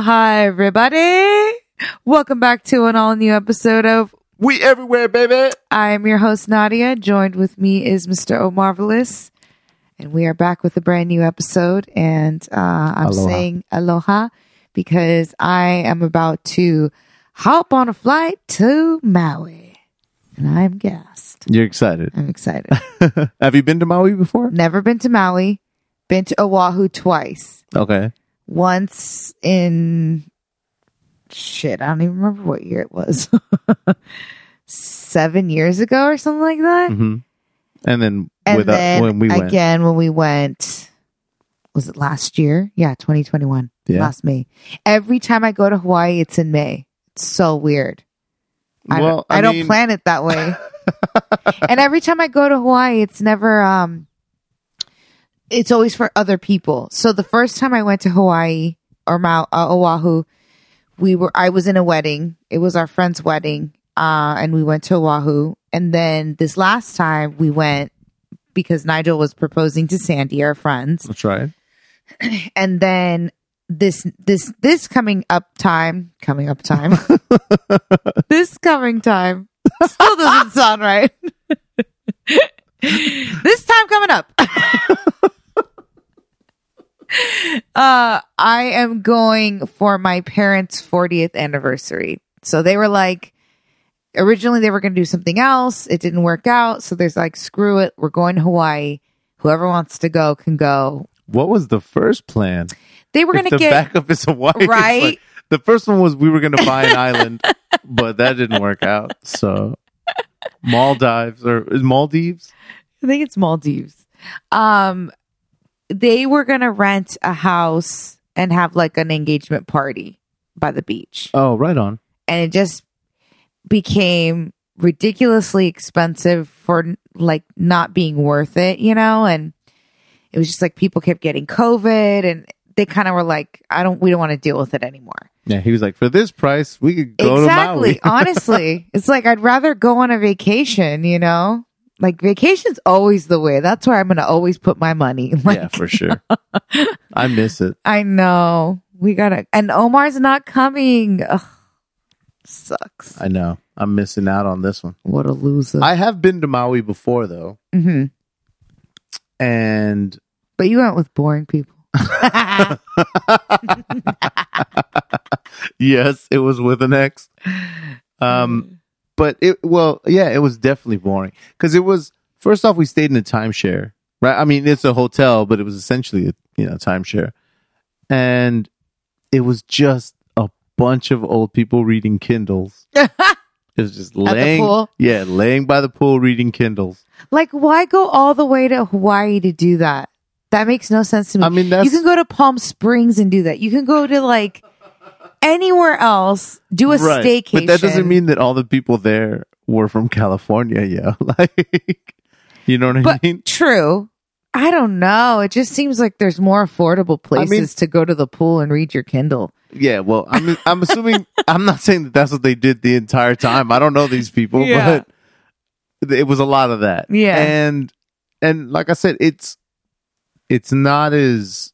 Hi, everybody. Welcome back to an all new episode of We everywhere, baby. I am your host, Nadia. Joined with me is Mr. O Marvelous. And we are back with a brand new episode. And uh, I'm Aloha. saying aloha because I am about to hop on a flight to Maui. And I'm gassed. You're excited. I'm excited. Have you been to Maui before? Never been to Maui, been to Oahu twice. Okay. Once in shit, I don't even remember what year it was. Seven years ago or something like that. hmm And then And with uh, then when we went, again when we went was it last year? Yeah, 2021. Yeah. Last May. Every time I go to Hawaii, it's in May. It's so weird. I well, don't, I, I, don't plan it that way. and every time I go to Hawaii, it's never um it's always for other people. So the first time I went to Hawaii or Mau uh, Oahu, we were I was in a wedding. It was our friend's wedding. Uh and we went to Oahu. And then this last time we went because Nigel was proposing to Sandy, our friends. That's right. And then this this this coming up time coming up time this coming time still doesn't sound right this time coming up uh i am going for my parents 40th anniversary so they were like originally they were going to do something else it didn't work out so there's like screw it we're going to hawaii whoever wants to go can go What was the first plan? they were going to get backup is Hawaii. Right. like- the first one was we were going to buy an island, but that didn't work out. So Maldives or Maldives? I think it's Maldives. Um, they were gonna rent a house and have like an engagement party by the beach, Oh, right on. and it just became ridiculously expensive for like not being worth it, you know. And it was just like people kept getting COVID, and they kind of were like, "I don't, we don't want to deal with it anymore." Yeah, he was like, for this price, we could go exactly. to Maui. Honestly, it's like I'd rather go on a vacation, you know. Like vacation's always the way. That's where I'm going to always put my money. Like, yeah, for sure. I miss it. I know. We gotta, and Omar's not coming. Ugh, sucks. I know. I'm missing out on this one. What a loser. I have been to Maui before though, hmm and But you went with boring people. yes, it was with an ex. Um, but it well, yeah, it was definitely boring because it was first off we stayed in a timeshare, right? I mean, it's a hotel, but it was essentially a you know timeshare, and it was just a bunch of old people reading Kindles. it was just laying, yeah, laying by the pool reading Kindles. like, why go all the way to Hawaii to do that? That makes no sense to me. I mean, that's you can go to Palm Springs and do that. You can go to like anywhere else, do a staycation. But that doesn't mean that all the people there were from California, yeah. Like, you know what I But mean? true. I don't know. It just seems like there's more affordable places mean- to go to the pool and read your Kindle. Yeah. Well, I'm I'm assuming I'm not saying that that's what they did the entire time. I don't know these people, Yeah. but it was a lot of that. Yeah. And and like I said, it's it's not as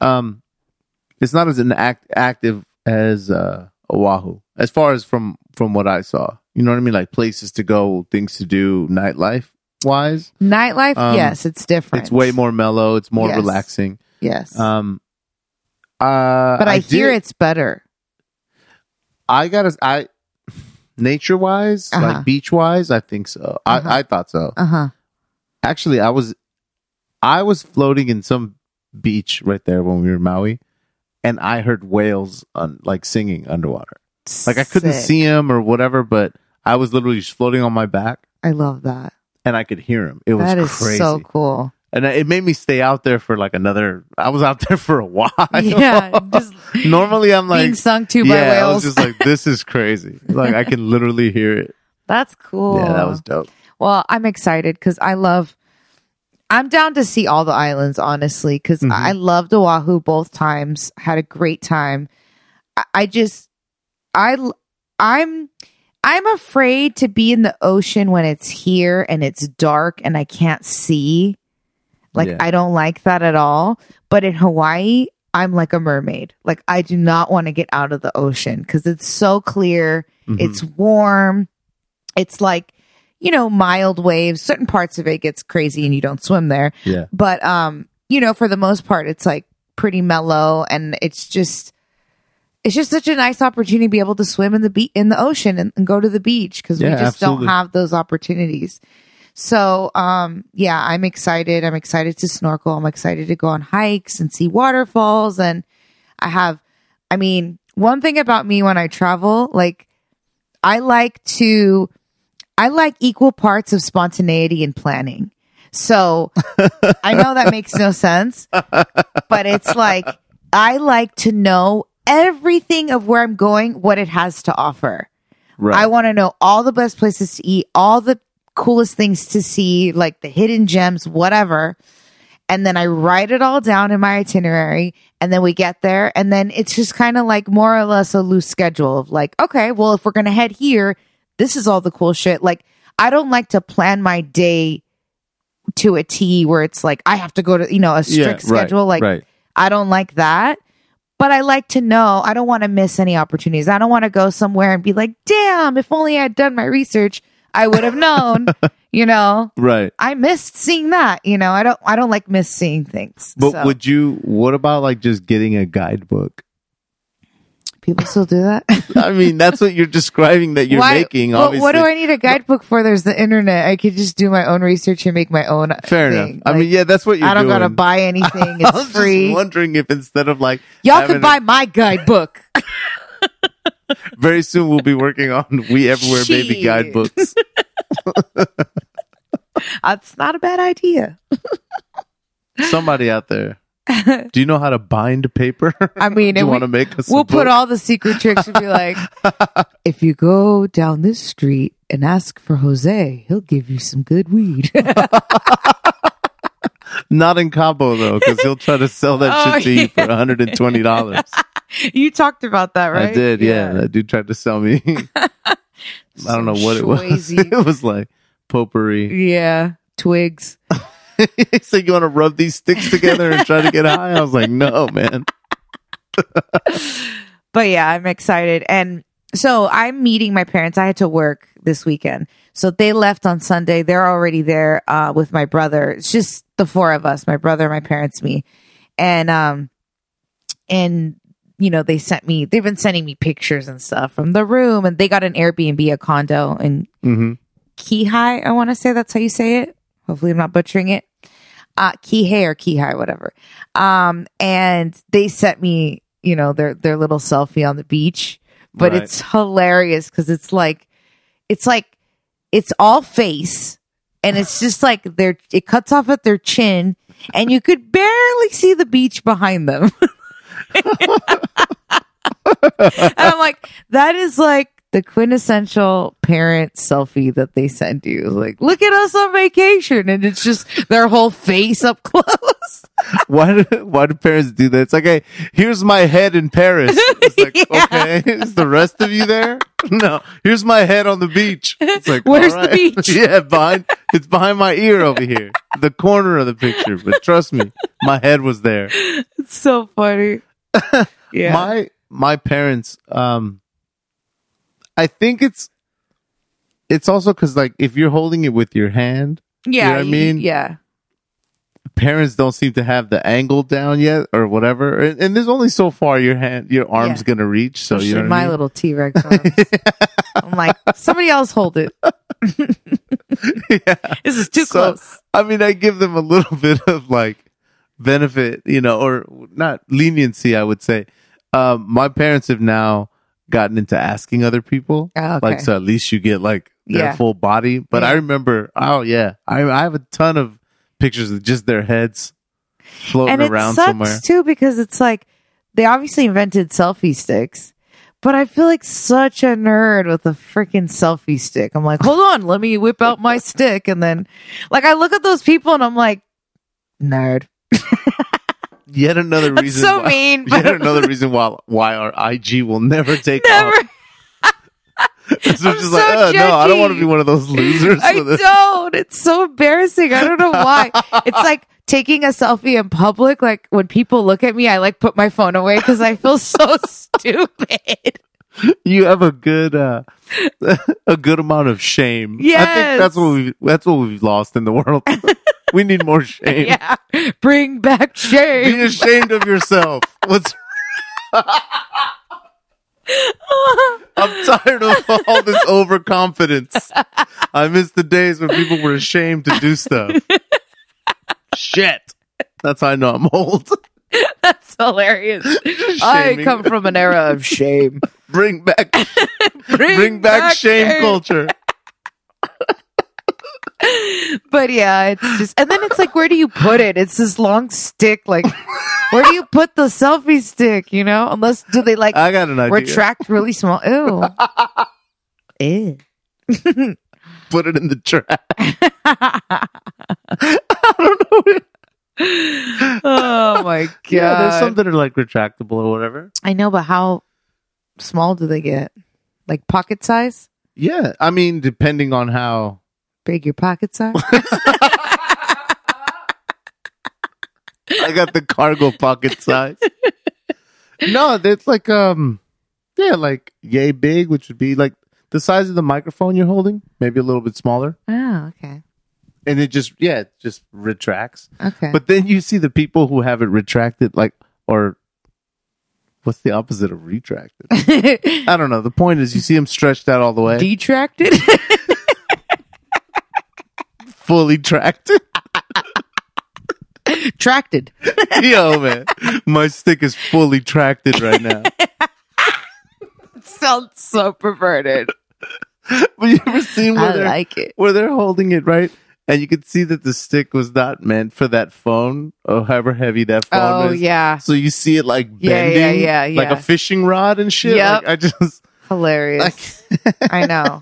um it's not as an act active as uh Oahu as far as from from what I saw. You know what I mean? Like places to go, things to do, nightlife wise. Nightlife, Um, yes, it's different. It's way more mellow. It's more Yes. relaxing. Yes. Um, uh, but I, hear did- it's better. I gotta. I nature wise, Uh-huh. like beach wise, I think so. Uh-huh. I I thought so. Uh huh. Actually, I was, I was floating in some beach right there when we were in Maui, and I heard whales on like singing underwater. Like I couldn't Sick. see them or whatever, but I was literally just floating on my back, I love that. and I could hear them. It was That is crazy. so cool. and it made me stay out there for like another. I was out there for a while. Yeah, just Normally, I'm like being sung to by whales. yeah, I was whales. just like, this is crazy. Like I can literally hear it. That's cool. Yeah, that was dope. Well, I'm excited because I love. I'm down to see all the islands, honestly, because Mhm. I loved Oahu both times. Had a great time. I, I just, I, I'm, I'm afraid to be in the ocean when it's here and it's dark and I can't see. Like Yeah. I don't like that at all. But in Hawaii, I'm like a mermaid. Like I do not want to get out of the ocean because it's so clear. Mhm. It's warm. It's like, you know, mild waves. Certain parts of it gets crazy and you don't swim there. yeah. But um, you know, for the most part, it's like pretty mellow and it's just it's just such a nice opportunity to be able to swim in the be- in the ocean and, and go to the beach because we just absolutely. don't have those opportunities. So um yeah, I'm excited. I'm excited to snorkel. I'm excited to go on hikes and see waterfalls and I have I mean, one thing about me when I travel, like I like to I like equal parts of spontaneity and planning. So I know that makes no sense, but it's like I like to know everything of where I'm going, what it has to offer. Right. I want to know all the best places to eat, all the coolest things to see, like the hidden gems, whatever. And then I write it all down in my itinerary. And then we get there. And then it's just kind of like more or less a loose schedule of like, okay, well, if we're going to head here, this is all the cool shit. Like, I don't like to plan my day to a T where it's like, I have to go to, you know, a strict yeah, right, schedule. Like, right. I don't like that. But I like to know, I don't want to miss any opportunities. I don't want to go somewhere and be like, damn, if only I had done my research, I would have known, you know. Right. I missed seeing that, you know. I don't I don't like miss seeing things. But So, would you? What about like just getting a guidebook? People still do that? I mean, that's what you're describing that you're Why- making. Well, Obviously, what do I need a guidebook for? There's the internet. I could just do my own research and make my own Fair thing. enough. I mean, yeah, that's what you're I don't doing. gotta buy anything. I It's was free. just wondering if instead of like Y'all can buy my guidebook. very soon we'll be working on We Everywhere Baby guidebooks. That's not a bad idea. Somebody out there, do you know how to bind paper? I mean, do you want to make us? We'll put all the secret tricks and be like, if you go down this street and ask for Jose, he'll give you some good weed. Not in Cabo though, because he'll try to sell that Oh, shit to you for 120 dollars. you talked about that, right? I did, yeah. That dude tried to sell me. I don't know what it was. It was like potpourri. Yeah, twigs. he said, "You want to rub these sticks together and try to get high?" I was like, "No, man." But yeah, I'm excited. And so I'm meeting my parents. I had to work this weekend. So they left on Sunday. They're already there uh, with my brother. It's just the four of us, my brother, my parents, me. And um and you know, they sent me they've been sending me pictures and stuff from the room and they got an Airbnb, a condo in hmm Kihai, I want to say that's how you say it. Hopefully I'm not butchering it. Uh Kihei or Kihai, whatever. Um and they sent me, you know, their their little selfie on the beach. But Right. it's hilarious because it's like it's like it's all face and it's just like their it cuts off at their chin and you could barely see the beach behind them. and I'm like, that is like the quintessential parent selfie that they send you. Like, look at us on vacation, and it's just their whole face up close. Why do why do parents do that? It's like, hey, here's my head in Paris. It's like, Yeah. okay, is the rest of you there? No, here's my head on the beach. It's like, Where's all the beach? yeah, behind it's behind my ear over here, the corner of the picture. But trust me, my head was there. It's so funny. Yeah. My my parents, um, I think it's it's also because like if you're holding it with your hand, yeah. what I mean? yeah. parents don't seem to have the angle down yet or whatever. And, and there's only so far your hand, your arm's Yeah. gonna reach. So you know my I mean? little T Rex. I'm like, somebody else hold it. yeah. This is too So, close. I mean, I give them a little bit of like benefit, you know, or not leniency, I would say. Um, my parents have now gotten into asking other people. Oh, okay. Like, so at least you get like their Yeah. full body. But I remember, oh yeah, I, I have a ton of pictures of just their heads floating and it around sucks somewhere. too because it's like they obviously invented selfie sticks but i feel like such a nerd with a freaking selfie stick i'm like hold on let me whip out my stick and then like i look at those people and i'm like nerd Yet another that's reason. so why, mean Yet another reason why why our IG will never take never off. It's I'm just so like, oh, no, I don't want to be one of those losers. i don't it's so embarrassing i don't know why it's like taking a selfie in public, like when people look at me, I like put my phone away because I feel so stupid. You have a good uh a good amount of shame. I Yes. think that's what we that's what we've lost in the world. we need more shame. Yeah. Bring back shame. Be ashamed of yourself. What's I'm tired of all this overconfidence. I miss the days when people were ashamed to do stuff. Shit. That's how I know I'm old. That's hilarious. I Shaming. come from an era of shame. Bring back bring, back, shame, culture. But yeah, it's just, and then it's like, where do you put it? It's this long stick. Like, where do you put the selfie stick? You know, unless do they like I got an idea. retract really small? Ew. Ew. Put it in the trash. I don't know. oh my god! Yeah, there's some that are like retractable or whatever. I know, but how small do they get? Like pocket size? Yeah, I mean, depending on how. Big your pocket size? I got the cargo pocket size. No, it's like um, yeah, like yay big, which would be like the size of the microphone you're holding, maybe a little bit smaller, oh, okay, and it just yeah, it just retracts. okay. But then you see the people who have it retracted, like or what's the opposite of retracted? I don't know. The point is, you see them stretched out all the way, detracted. Fully tracted. Tracted. Yo, man, my stick is fully tracted right now. Sounds so perverted. But you ever seen where I they're like it. where they're holding it right, and you can see that the stick was not meant for that phone, or however heavy that phone Oh is. yeah, So you see it like Yeah, yeah, bending, yeah, like yeah. a fishing rod and shit. Yep. Like, I just hilarious. I know.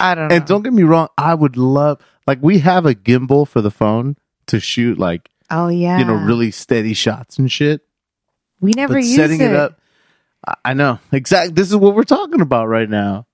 I don't know. and don't get me wrong, I would love like we have a gimbal for the phone to shoot like oh yeah, you know really steady shots and shit. we never but use setting it. it up, I- I know exactly. This is what we're talking about right now.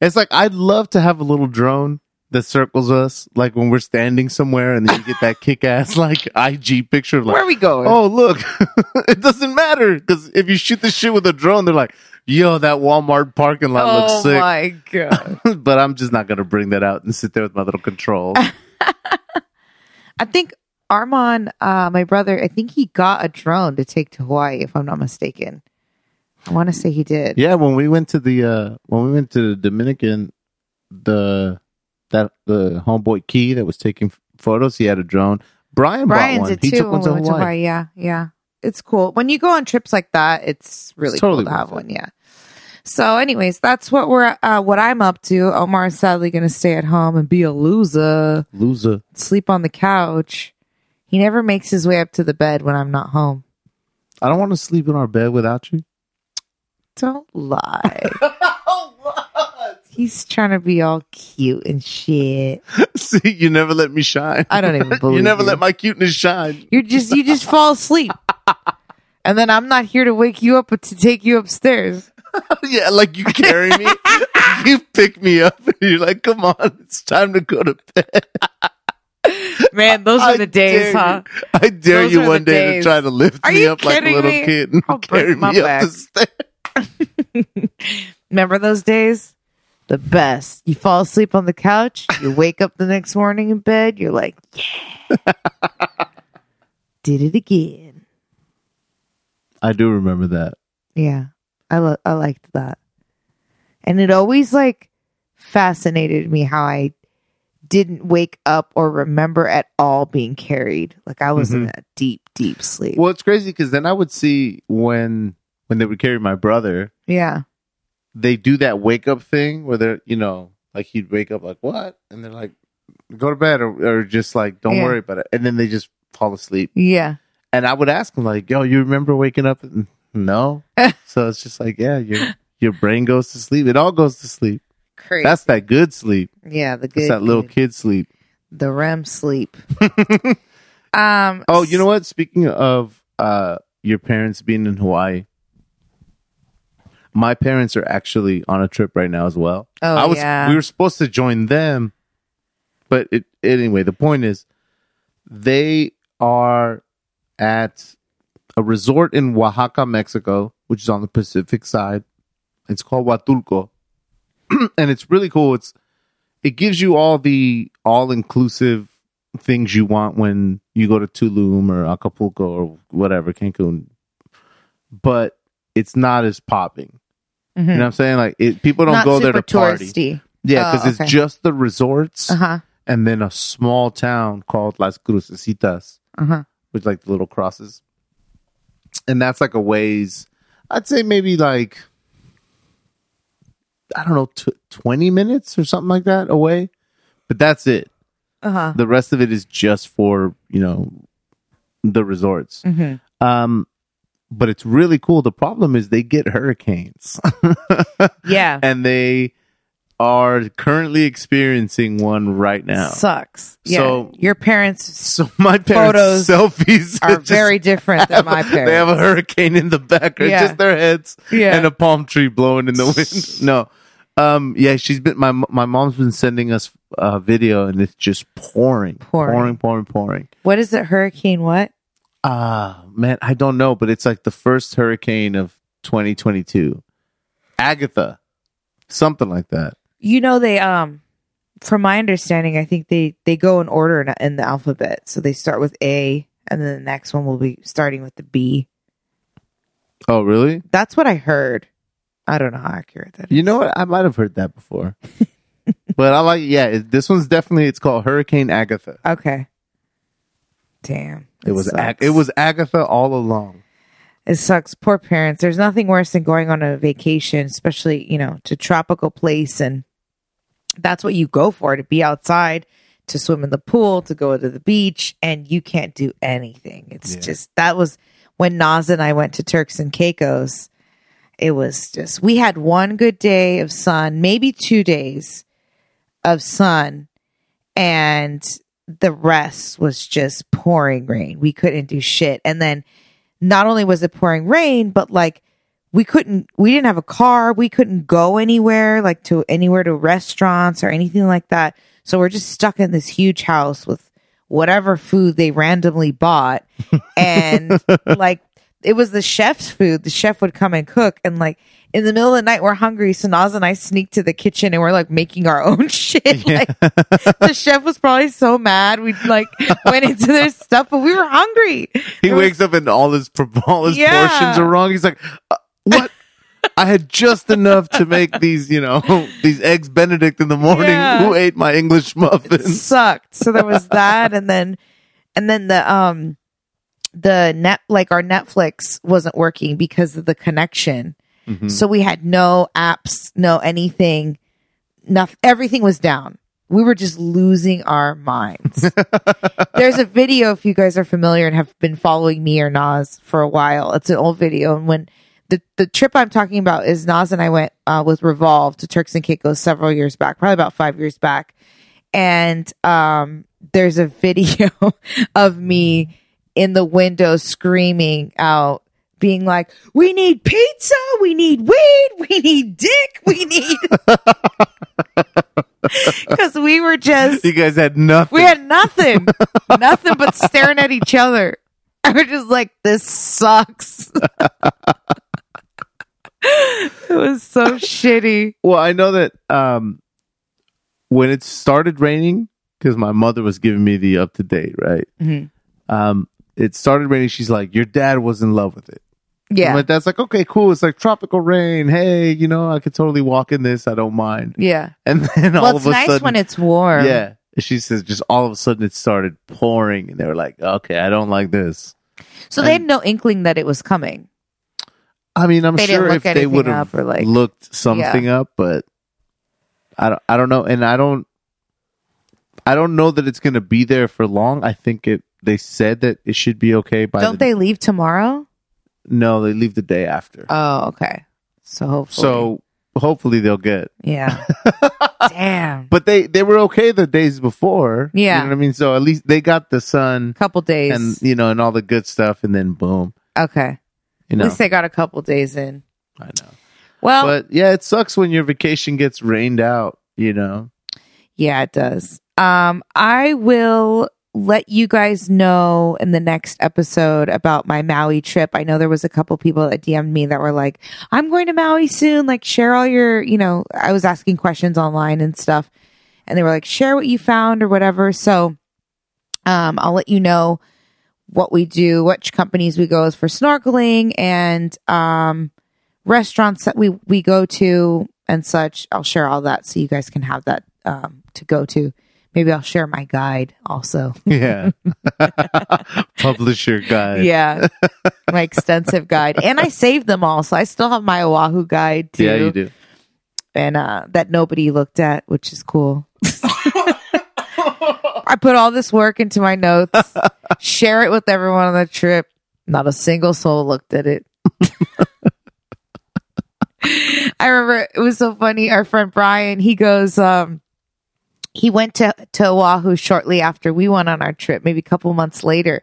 It's like I'd love to have a little drone that circles us, like when we're standing somewhere, and then you get that kick-ass like IG picture of like, Where are we going? oh look, it doesn't matter because if you shoot this shit with a drone, they're like, yo, that Walmart parking lot Oh looks sick. Oh my god! but I'm just not gonna bring that out and sit there with my little control. I think Armand, uh, my brother, I think he got a drone to take to Hawaii, if I'm not mistaken. I want to say he did. Yeah, when we went to the uh when we went to the Dominican, the that the homeboy Key that was taking photos, he had a drone. Brian, Brian did he too took when one we to went Hawaii. to Hawaii. Yeah, yeah. It's cool. When you go on trips like that, it's really It's totally cool to have one. Yeah. So, anyways, that's what we're uh, what I'm up to. Omar is sadly going to stay at home and be a loser, Loser. sleep on the couch. He never makes his way up to the bed when I'm not home. I don't want to sleep in our bed without you. Don't lie. Oh god. He's trying to be all cute and shit. See, you never let me shine. I don't even believe you never you. let my cuteness shine. You're just you just fall asleep. And then I'm not here to wake you up but to take you upstairs. yeah, like you carry me. you pick me up and you're like, come on, it's time to go to bed. Man, those I are the days, huh? you. I dare Those you one day to try to lift Are me up like a little me? kid and I'll carry my me up the stairs. Remember those days? The best. You fall asleep on the couch, you wake up the next morning in bed, you're like, yeah. Did it again. I do remember that. Yeah. I lo- I liked that. And it always like fascinated me how I didn't wake up or remember at all being carried. Like I was in mm-hmm. a deep, deep sleep. Well, it's crazy because then I would see when when they would carry my brother, Yeah. they do that wake up thing where they're you know like he'd wake up like what, and they're like go to bed or, or just like don't Yeah. worry about it, and then they just fall asleep. Yeah. And I would ask him like, yo, you remember waking up? And, no. so it's just like, yeah, your your brain goes to sleep. It all goes to sleep. Crazy. That's that good sleep. yeah, the It's good that little good. kid sleep. the REM sleep. um Oh, you know what? Speaking of uh your parents being in Hawaii, my parents are actually on a trip right now as well. Oh, I was yeah. we were supposed to join them, but it anyway, the point is they are at a resort in Oaxaca, Mexico, which is on the Pacific side. It's called Huatulco. and it's really cool. It's it gives you all the all inclusive things you want when you go to Tulum or Acapulco or whatever, Cancun. But it's not as popping. You know what I'm saying? Like it, people don't Not go there to party. touristy. Yeah, Oh, because okay. it's just the resorts Uh huh. and then a small town called Las Crucesitas, Uh huh. with like the little crosses. And that's like a ways, I'd say maybe like, I don't know, tw 20 minutes or something like that away. But that's it. Uh huh. The rest of it is just for, you know, the resorts. hmm Um, but it's really cool. The problem is they get hurricanes Yeah. and they are currently experiencing one right now. Sucks. Yeah. So- your parents So my parents' Photos selfies are very different than my have- They have a hurricane in the background, Yeah. just their heads Yeah. and a palm tree blowing in the wind. No, um, yeah, she's been my my mom's been sending us a video, and it's just pouring, Pouring. pouring, pouring, pouring. What is it? Hurricane what? Ah, man, I don't know, but it's like the first hurricane of 2022. Agatha, something like that. You know they um from my understanding I think they they go in order in, in the alphabet. So they start with A and then the next one will be starting with the B. Oh, really? That's what I heard. I don't know how accurate that. You know what? I might have heard that before. but I like, yeah, it, this one's definitely. It's called Hurricane Agatha. Okay. Damn. It was. Ag- it was Agatha all along. It sucks. Poor parents. There's nothing worse than going on a vacation, especially, you know, to tropical place and that's what you go for to be outside, to swim in the pool, to go to the beach, and you can't do anything. It's Yeah. just that was when Naz and I went to Turks and Caicos. It was just we had one good day of sun, maybe two days of sun, and the rest was just pouring rain. We couldn't do shit. And then not only was it pouring rain, but like we couldn't, we didn't have a car. We couldn't go anywhere, like to anywhere to restaurants or anything like that. So we're just stuck in this huge house with whatever food they randomly bought. And like, it was the chef's food. The chef would come and cook. And like in the middle of the night, we're hungry. So Naz and I sneak to the kitchen and we're like making our own shit. Like the chef was probably so mad. We like went into their stuff, but we were hungry. He It was- wakes up and all his all his Yeah. portions are wrong. He's like, uh, "What? I had just enough to make these, you know, these eggs Benedict in the morning. Yeah. Who ate my English muffins?" sucked. So there was that, and then and then the um the net like our Netflix wasn't working because of the connection. Mhm. So we had no apps, no anything, nothing. Everything was down. We were just losing our minds. There's a video if you guys are familiar and have been following me or Nas for a while. It's an old video, and when the the trip I'm talking about is Nas and I went uh, with Revolve to Turks and Caicos several years back, probably about five years back, and um, there's a video of me in the window screaming out being like, "We need pizza, we need weed, we need dick, we need," because we were just You guys had nothing. we had nothing, nothing but staring at each other. I was just like, "This sucks." it was so shitty. well, I know that um, when it started raining, because my mother was giving me the up to date, right? Mhm. Um, it started raining. She's like, "Your dad was in love with it." Yeah, My dad's like, "Okay, cool. It's like tropical rain. Hey, you know, I could totally walk in this. I don't mind." yeah. And then all Well, of a nice sudden, when it's warm. yeah, she says, just all of a sudden it started pouring, and they were like, "Okay, I don't like this." So they had no inkling that it was coming. I mean, I'm They sure if they would have like- looked something up, but I don't, I don't know, and I don't, I don't know that it's going to be there for long. I think it. They said that it should be okay by. Don't the, they leave tomorrow? No, they leave the day after. Oh, okay. So hopefully, so hopefully they'll get. yeah. Damn. But they they were okay the days before. Yeah. you know what I mean. So at least they got the sun Couple days. and you know and all the good stuff, and then boom, okay. You At least they got a couple days in. I know. Well, But yeah, it sucks when your vacation gets rained out. You know. yeah, it does. Um, I will let you guys know in the next episode about my Maui trip. I know there was a couple people that DM'd me that were like, I'm going to Maui soon. Like, share all your, you know, I was asking questions online and stuff. And they were like, share what you found or whatever. So, um, I'll let you know what we do, which companies we go for snorkeling and, um, restaurants that we, we go to and such. I'll share all that so you guys can have that, um, to go to. Maybe I'll share my guide also. Yeah. Publisher guide. Yeah. my extensive guide. And I saved them all. So I still have my Oahu guide too. Yeah, you do. And uh, that nobody looked at, which is cool. I put all this work into my notes, share it with everyone on the trip. Not a single soul looked at it. I remember it was so funny. Our friend Brian, he goes, um, he went to, to Oahu shortly after we went on our trip, maybe a couple months later.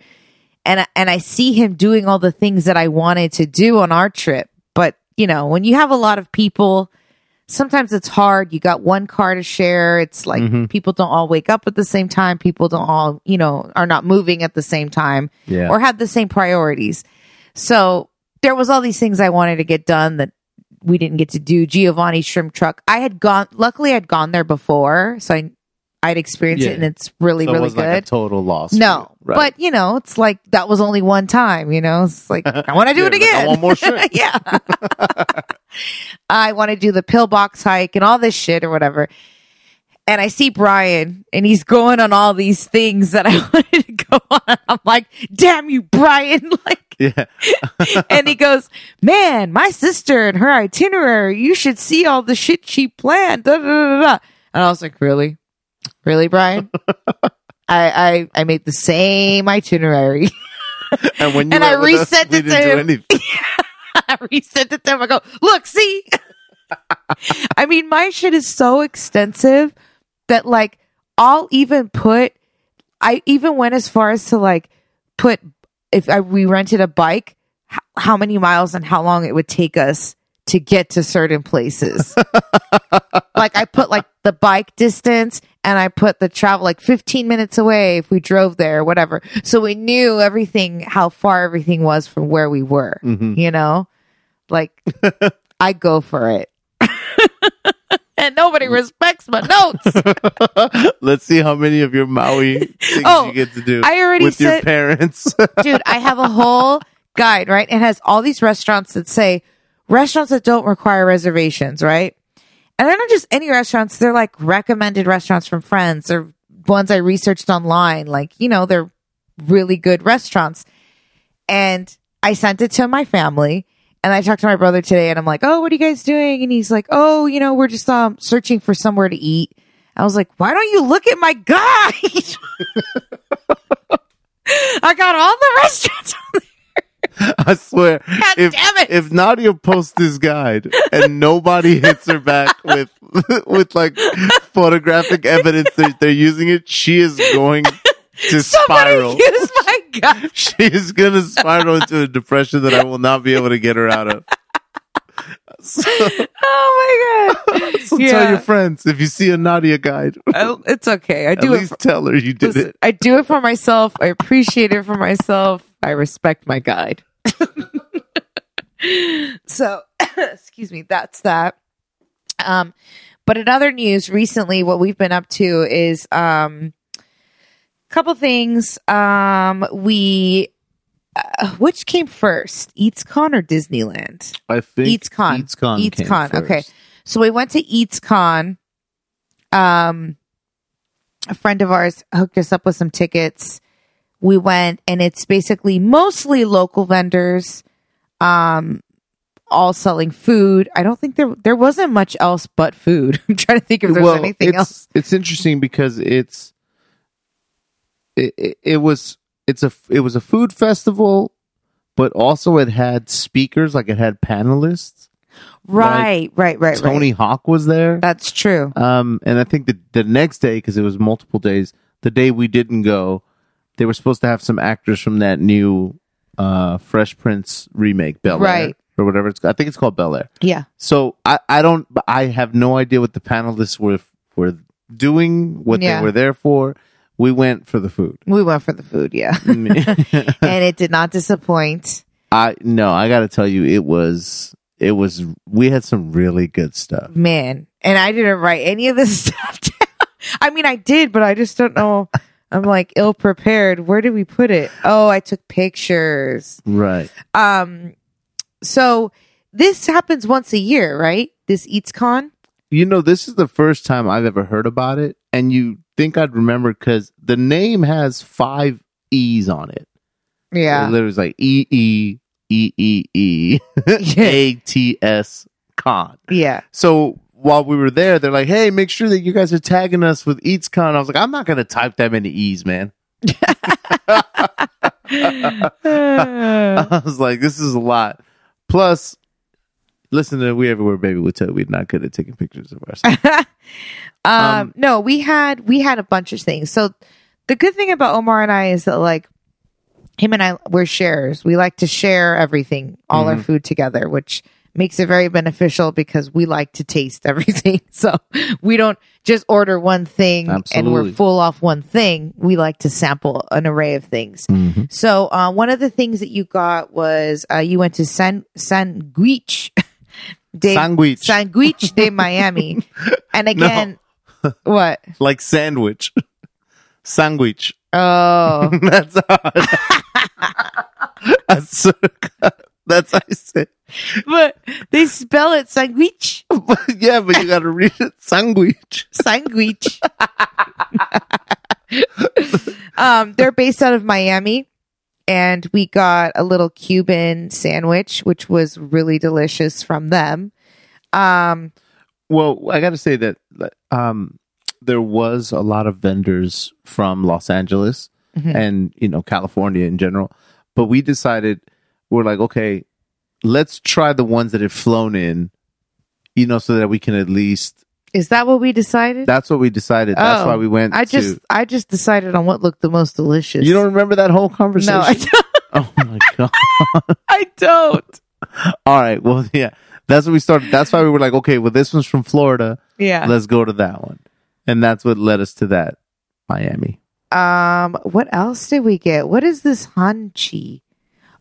And, I- and I see him doing all the things that I wanted to do on our trip. But, you know, when you have a lot of people, sometimes it's hard. You got one car to share. It's like Mhm. people don't all wake up at the same time. People don't all, you know, are not moving at the same time Yeah. or have the same priorities. So there was all these things I wanted to get done that we didn't get to do. Giovanni shrimp truck. I had gone, luckily I'd gone there before. So I, I'd experienced Yeah. it and it's really, so it really was good. like a total loss. no, you, right? but you know, it's like that was only one time, you know, it's like, I want to do Yeah, it again. want more shrimp. yeah. I want to do the pillbox hike and all this shit or whatever. And I see Brian and he's going on all these things that I wanted to go on. I'm like, damn you, Brian. Like, yeah. and he goes, man, my sister and her itinerary, you should see all the shit she planned. Da, da, da. And I was like, really? Really, Brian? I, I, I made the same itinerary. And when you And I us, it to him. I resent it to him. I go, look, see. I mean, my shit is so extensive that like I'll even put. I even went as far as to like put if I, we rented a bike, h- how many miles and how long it would take us to get to certain places. like I put like the bike distance and I put the travel like 15 minutes away if we drove there, whatever. So we knew everything, how far everything was from where we were, Mhm. you know? Like I go for it. and nobody respects my notes. Let's see how many of your Maui things Oh, you get to do I already with your said- parents. Dude, I have a whole guide, right? It has all these restaurants that say restaurants that don't require reservations, right? And they're not just any restaurants, they're like recommended restaurants from friends or ones I researched online. Like, you know, they're really good restaurants. And I sent it to my family. And I talked to my brother today and I'm like, oh, what are you guys doing? And he's like, oh, you know, we're just um searching for somewhere to eat. I was like, why don't you look at my guide? I got all the restaurants on I swear, God if damn it. if Nadia posts this guide and nobody hits her back with with like photographic evidence that they're using it, she is going to Somebody spiral. use my guide. She is going to spiral into a depression that I will not be able to get her out of. So, Oh my god. so Yeah. tell your friends if you see a Nadia guide, Oh, it's okay. I at do least For, tell her you did listen, it. I do it for myself. I appreciate it for myself. I respect my guide. so, excuse me. That's that. Um, but in other news, recently, what we've been up to is um, a couple things. Um, we, uh, which came first, EatsCon or Disneyland? I think EatsCon. EatsCon. EatsCon, okay. So we went to EatsCon. Um, a friend of ours hooked us up with some tickets. We went, and it's basically mostly local vendors, um, all selling food. I don't think there there wasn't much else but food. I'm trying to think if there's well, anything it's, else. It's interesting because it's it, it, it was it's a it was a food festival, but also it had speakers, like it had panelists. Right, right, right, Tony right. Hawk was there. That's true. Um, and I think the the next day, because it was multiple days, the day we didn't go, they were supposed to have some actors from that new uh Fresh Prince remake, Bel Air, Right. or whatever it's. Called. I think it's called Bel Air. Yeah. So I I don't I have no idea what the panelists were were doing, what Yeah. they were there for, we went for the food. We went for the food, yeah. and it did not disappoint. I no, I got to tell you, it was it was. We had some really good stuff. Man. And I didn't write any of this stuff down. I mean, I did, but I just don't know. I'm like ill prepared. Where did we put it? Oh, I took pictures. Right. Um, so this happens once a year, right? This EatsCon. You know, this is the first time I've ever heard about it, and you think I'd remember because the name has five E's on it. Yeah. literally is like E E E E E A T S con. Yeah. So while we were there, they're like, "Hey, make sure that you guys are tagging us with EatsCon." I was like, "I'm not gonna type that many E's, man." I was like, "This is a lot." Plus, listen to We Everywhere Baby tell we're not good at taking pictures of ourselves. um, Um, no, we had we had a bunch of things. So the good thing about Omar and I is that like him and I we're sharers. We like to share everything, all Mm-hmm. our food together, which makes it very beneficial because we like to taste everything. So we don't just order one thing and we're full off one thing. We like to sample an array of things. Mhm. So uh, one of the things that you got was uh, you went to San Sandwich de Sandwich. Sanguich de Miami, and again, what? like sandwich, sandwich. Oh, That's how. That's, that's how I say. but they spell it sandwich, But yeah, but you got to read it sandwich. sandwich. um, they're based out of Miami. And we got a little Cuban sandwich, which was really delicious from them. Um, Well, I got to say that um, there was a lot of vendors from Los Angeles Mhm. and you know California in general, but we decided we're like, okay, let's try the ones that have flown in, you know, so that we can at least. is that what we decided? That's what we decided. That's Oh, why we went. I just, to, I just decided on what looked the most delicious. you don't remember that whole conversation? No, I don't. oh my god. I don't. All right. Well, yeah. That's what we started. That's why we were like, okay, well, this one's from Florida. Yeah. Let's go to that one. And that's what led us to that Miami. Um, what else did we get? What is this hanchi?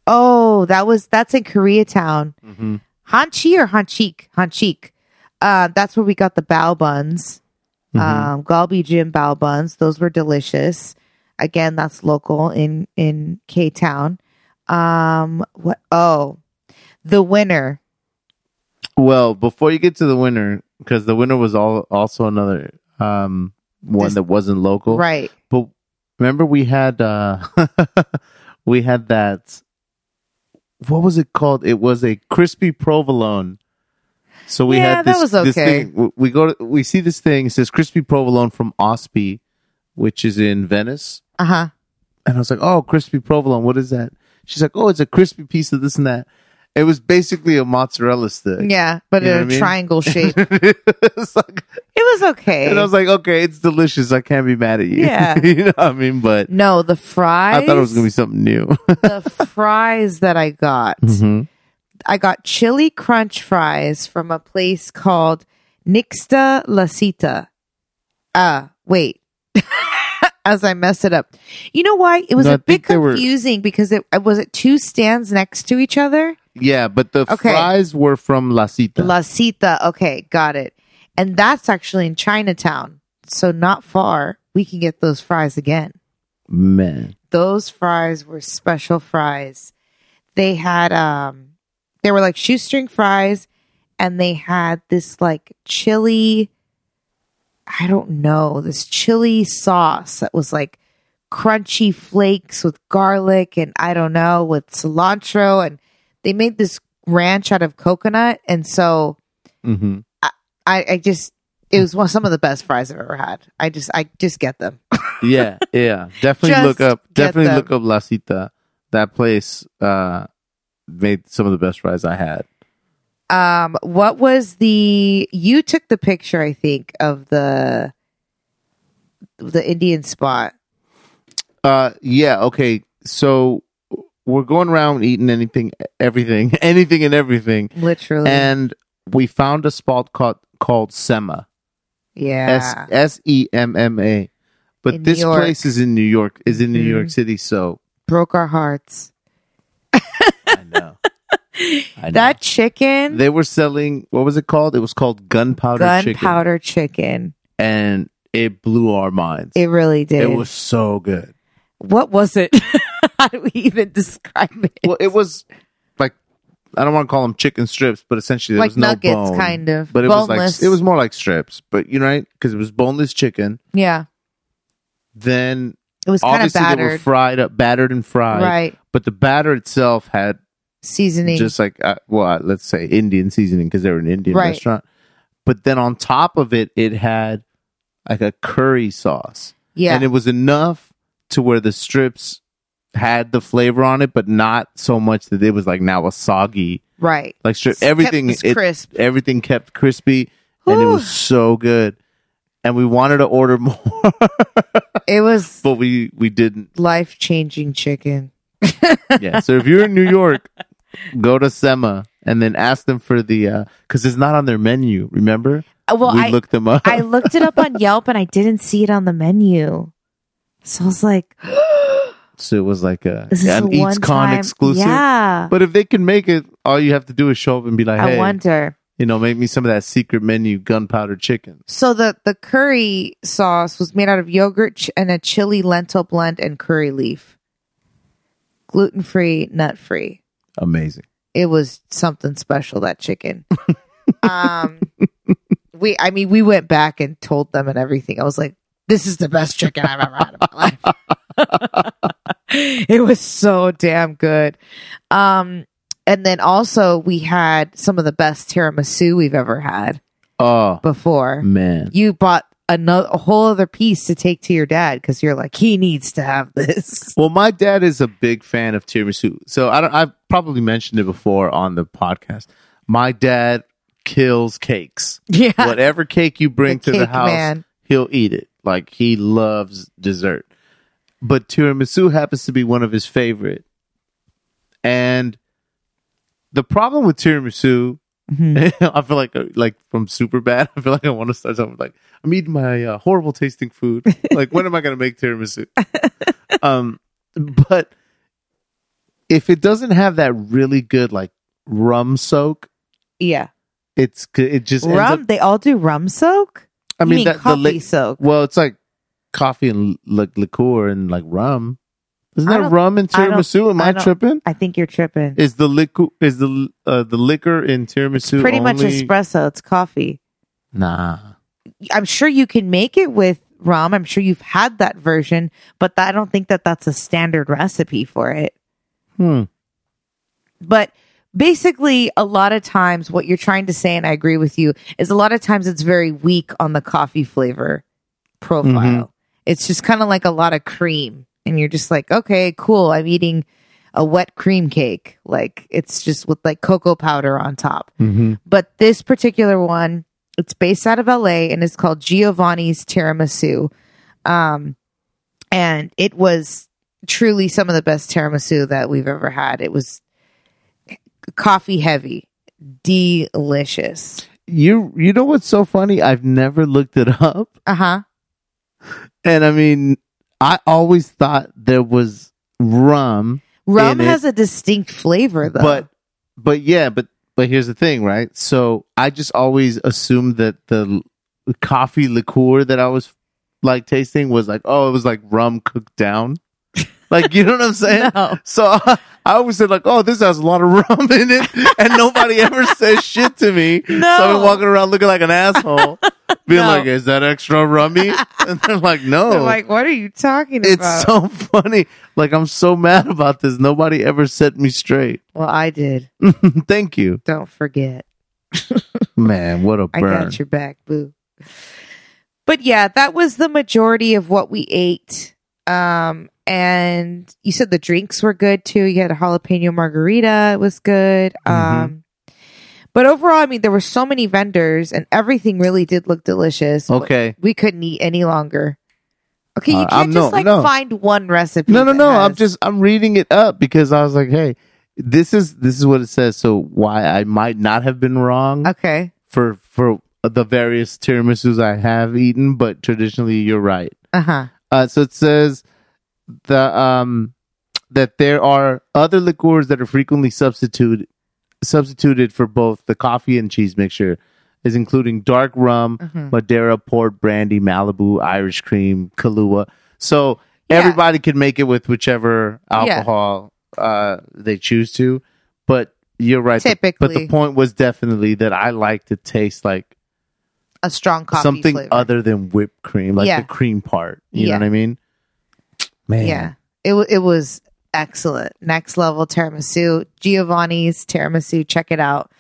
Oh, that was that's in Koreatown. Mm-hmm. Hanchi or hanchic? Hanchic. Uh, that's where we got the bao buns. Mm-hmm. Um, Galbi Jjim bao buns. Those were delicious. Again, that's local in in K Town. Um, what? Oh, the winner. Well, before you get to the winner, because the winner was all also another um one This- that wasn't local. Right. But remember we had uh we had that what was it called? It was a crispy provolone. So we Yeah, had that this, was this okay. thing. We go to, we see this thing. It says crispy provolone from Ospi, which is in Venice. Uh huh. And I was like, "Oh, crispy provolone. What is that?" She's like, "Oh, it's a crispy piece of this and that." It was basically a mozzarella stick. Yeah, but You know in what a I mean? triangle shape. It's like- it was okay. and I was like, "Okay, it's delicious. I can't be mad at you." Yeah. you know what I mean. But no, the fries. I thought it was gonna be something new. the fries that I got. Mhm. I got chili crunch fries from a place called Nixta Lasita. Ah, wait. As I mess it up. You know why? It was No, I a bit think they were- confusing because it was it two stands next to each other? Yeah, but the Okay. fries were from Lasita. La Cita. Okay, got it. And that's actually in Chinatown. So not far. We can get those fries again. Man, those fries were special fries. They had um they were like shoestring fries and they had this like chili I don't know, this chili sauce that was like crunchy flakes with garlic and I don't know, with cilantro and they made this ranch out of coconut and so hmm I, I just it was one some of the best fries I've ever had. I just I just get them. yeah, yeah. Definitely look up. Definitely them. look up Lasita. That place uh, made some of the best fries I had. Um, what was the? You took the picture, I think, of the the Indian spot. Uh, yeah. Okay. So we're going around eating anything, everything, anything, and everything, Literally, and we found a spot called called Semma. Yeah. S E M M A. but In this place is in New York. Is in New Mhm. York City, so broke our hearts. I know. I know. That chicken, they were selling. What was it called? It was called gunpowder chicken, gunpowder chicken. and it blew our minds. It really did. It was so good. what was it? How do we even describe it? Well, it was like I don't want to call them chicken strips, but essentially there like was no nuggets, bone. kind of. But it Boneless. was like it was more like strips, but you know, right? Because it was boneless chicken. yeah. Then It was kind of obviously they were battered, fried up, battered and fried. right? But the batter itself had Seasoning. just like uh, well, let's say Indian seasoning because they were an Indian Right. restaurant. But then on top of it, it had like a curry sauce, yeah. and it was enough to where the strips had the flavor on it, but not so much that it was like now a soggy right. like. Kept Everything it, crisp. everything kept crispy, and it was so good. And we wanted to order more, It was but we we didn't. life changing chicken. Yeah. So if you're in New York, go to Semma and then ask them for the because it's not on their menu. Remember, Uh, Well, we I looked them up. I looked it up on Yelp and I didn't see it on the menu. So I was like, so it was like a "This is an EatsCon time exclusive. Yeah, But if they can make it, all you have to do is show up and be like, I "Hey, wonder." you know, make me some of that secret menu gunpowder chicken." So the the curry sauce was made out of yogurt and a chili lentil blend and curry leaf, gluten free, nut free. Amazing. It was something special that chicken. um, we, I mean, we went back and told them and everything. I was like, "This is the best chicken I've ever had in my life." it was so damn good. Um, and then also we had some of the best tiramisu we've ever had Oh before. man, You bought another a whole other piece to take to your dad because you're like he needs to have this. Well, my dad is a big fan of tiramisu. So I don't, I've probably mentioned it before on the podcast. My dad kills cakes. Yeah, Whatever cake you bring The to the house, man. he'll eat it. Like he loves dessert. But tiramisu happens to be one of his favorite. And the problem with tiramisu, Mm-hmm. I feel like uh, like from Superbad. I feel like I want to start something like I'm eating my uh, horrible tasting food. like when am I going to make tiramisu? um, but if it doesn't have that really good like rum soak, yeah. it's it just Rum. up. they all do rum soak. I mean, mean that, the coffee soak. well, it's like coffee and like liqueur and like rum. Isn't I that don't- rum in I don't- tiramisu? Am I don't- tripping? I think you're tripping. Is the liquor is the uh, the liquor in tiramisu Pretty much only- espresso. It's coffee. Nah. I'm sure you can make it with rum. I'm sure you've had that version, but I don't think that that's a standard recipe for it. Hmm. But basically, a lot of times, what you're trying to say, and I agree with you, is a lot of times it's very weak on the coffee flavor profile. It's just kind of like a lot of cream, and you're just like, okay, cool. I'm eating a wet cream cake. Like it's just with like cocoa powder on top. Mm-hmm. But this particular one, it's based out of LA and it's called Giovanni's Tiramisu. Um, and it was truly some of the best tiramisu that we've ever had. It was coffee heavy, delicious. You you know what's so funny? I've never looked it up, Uh huh. And I mean, I always thought there was rum, Rum In it. has a distinct flavor though. but but yeah, but but here's the thing, right? So I just always assumed that the l- coffee liqueur that I was like tasting was like, oh, it was like rum cooked down. Like you know what I'm saying? No. So I always said like, oh, this has a lot of rum in it, and nobody ever says shit to me. So I've been walking around looking like an asshole, being No. like, is that extra rummy? And they're like, no. They're like, what are you talking it's about? so funny. Like I'm so mad about this. Nobody ever set me straight. well, I did. Thank you, Don't forget. man. What a I burn. got your back, boo. But yeah, that was the majority of what we ate. Um, and you said the drinks were good too. You had a jalapeno margarita, it was good. Mhm. Um, but overall, I mean, there were so many vendors, and everything really did look delicious. Okay. we couldn't eat any longer. Okay, you Uh, can't I'm- just no, like no. find one recipe. No, no, no. I'm just I'm reading it up because I was like, hey, this is this is what it says. So why I might not have been wrong okay. for for the various tiramisus I have eaten, but traditionally you're right. Uh huh. Uh, so it says the um that there are other liqueurs that are frequently substituted substituted for both the coffee and cheese mixture, is including dark rum, Mhm. Madeira, port, brandy, Malibu, Irish cream, Kahlua. So Yeah. everybody can make it with whichever Yeah. alcohol uh, they choose to. But you're right. The- but the point was definitely that I like to taste like A strong coffee something flavor. other than whipped cream, like Yeah. the cream part. You Yeah. know what I mean? Man, Yeah, it it was excellent. Next level tiramisu, Giovanni's tiramisu. Check it out.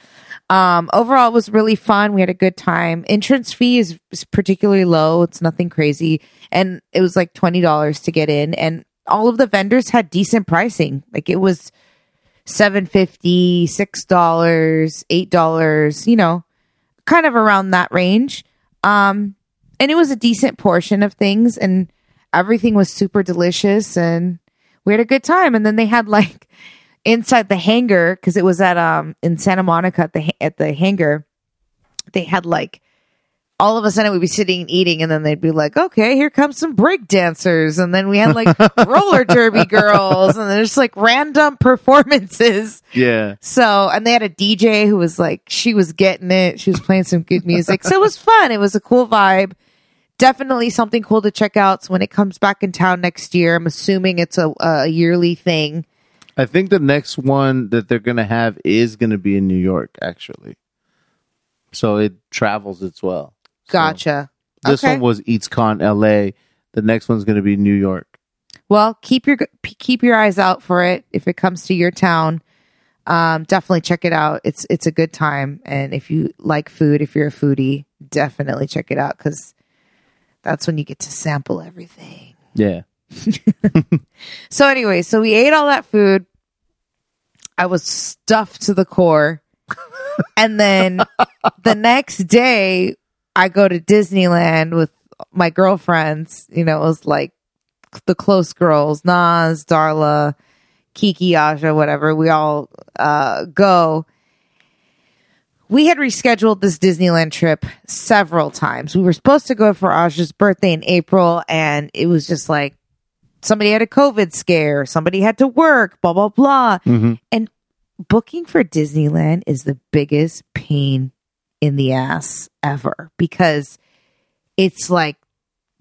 Um, overall, it was really fun. We had a good time. Entrance fee is, is particularly low. It's nothing crazy, and it was like twenty dollars to get in. And all of the vendors had decent pricing. Like it was seven fifty, six dollars, eight dollars. You know, kind of around that range. Um, and it was a decent portion of things, and everything was super delicious, and we had a good time. And then they had like inside the hangar because it was at um in Santa Monica at the at the hangar, they had like all of a sudden we'd be sitting and eating, and then they'd be like, "Okay, here comes some break dancers," and then we had like roller derby girls, and there's like random performances. yeah. So, and they had a DJ who was like, she was getting it. She was playing some good music. So it was fun. It was a cool vibe. Definitely something cool to check out. So when it comes back in town next year, I'm assuming it's a, a yearly thing. I think the next one that they're gonna have is gonna be in New York, actually. So it travels as well. So Gotcha. this Okay. one was EatsCon LA. The next one's gonna be New York. Well, keep your keep your eyes out for it if it comes to your town. Um, definitely check it out. It's it's a good time, and if you like food, if you're a foodie, definitely check it out because that's when you get to sample everything. Yeah. So anyway, so we ate all that food. I was stuffed to the core. and then the next day I go to Disneyland with my girlfriends. You know, it was like the close girls, Nas, Darla, Kiki, Aja, whatever. We all uh go. We had rescheduled this Disneyland trip several times. We were supposed to go for Aja's birthday in April, and it was just like somebody had a COVID scare, somebody had to work, blah, blah, blah. Mhm. And booking for Disneyland is the biggest pain in the ass ever because it's like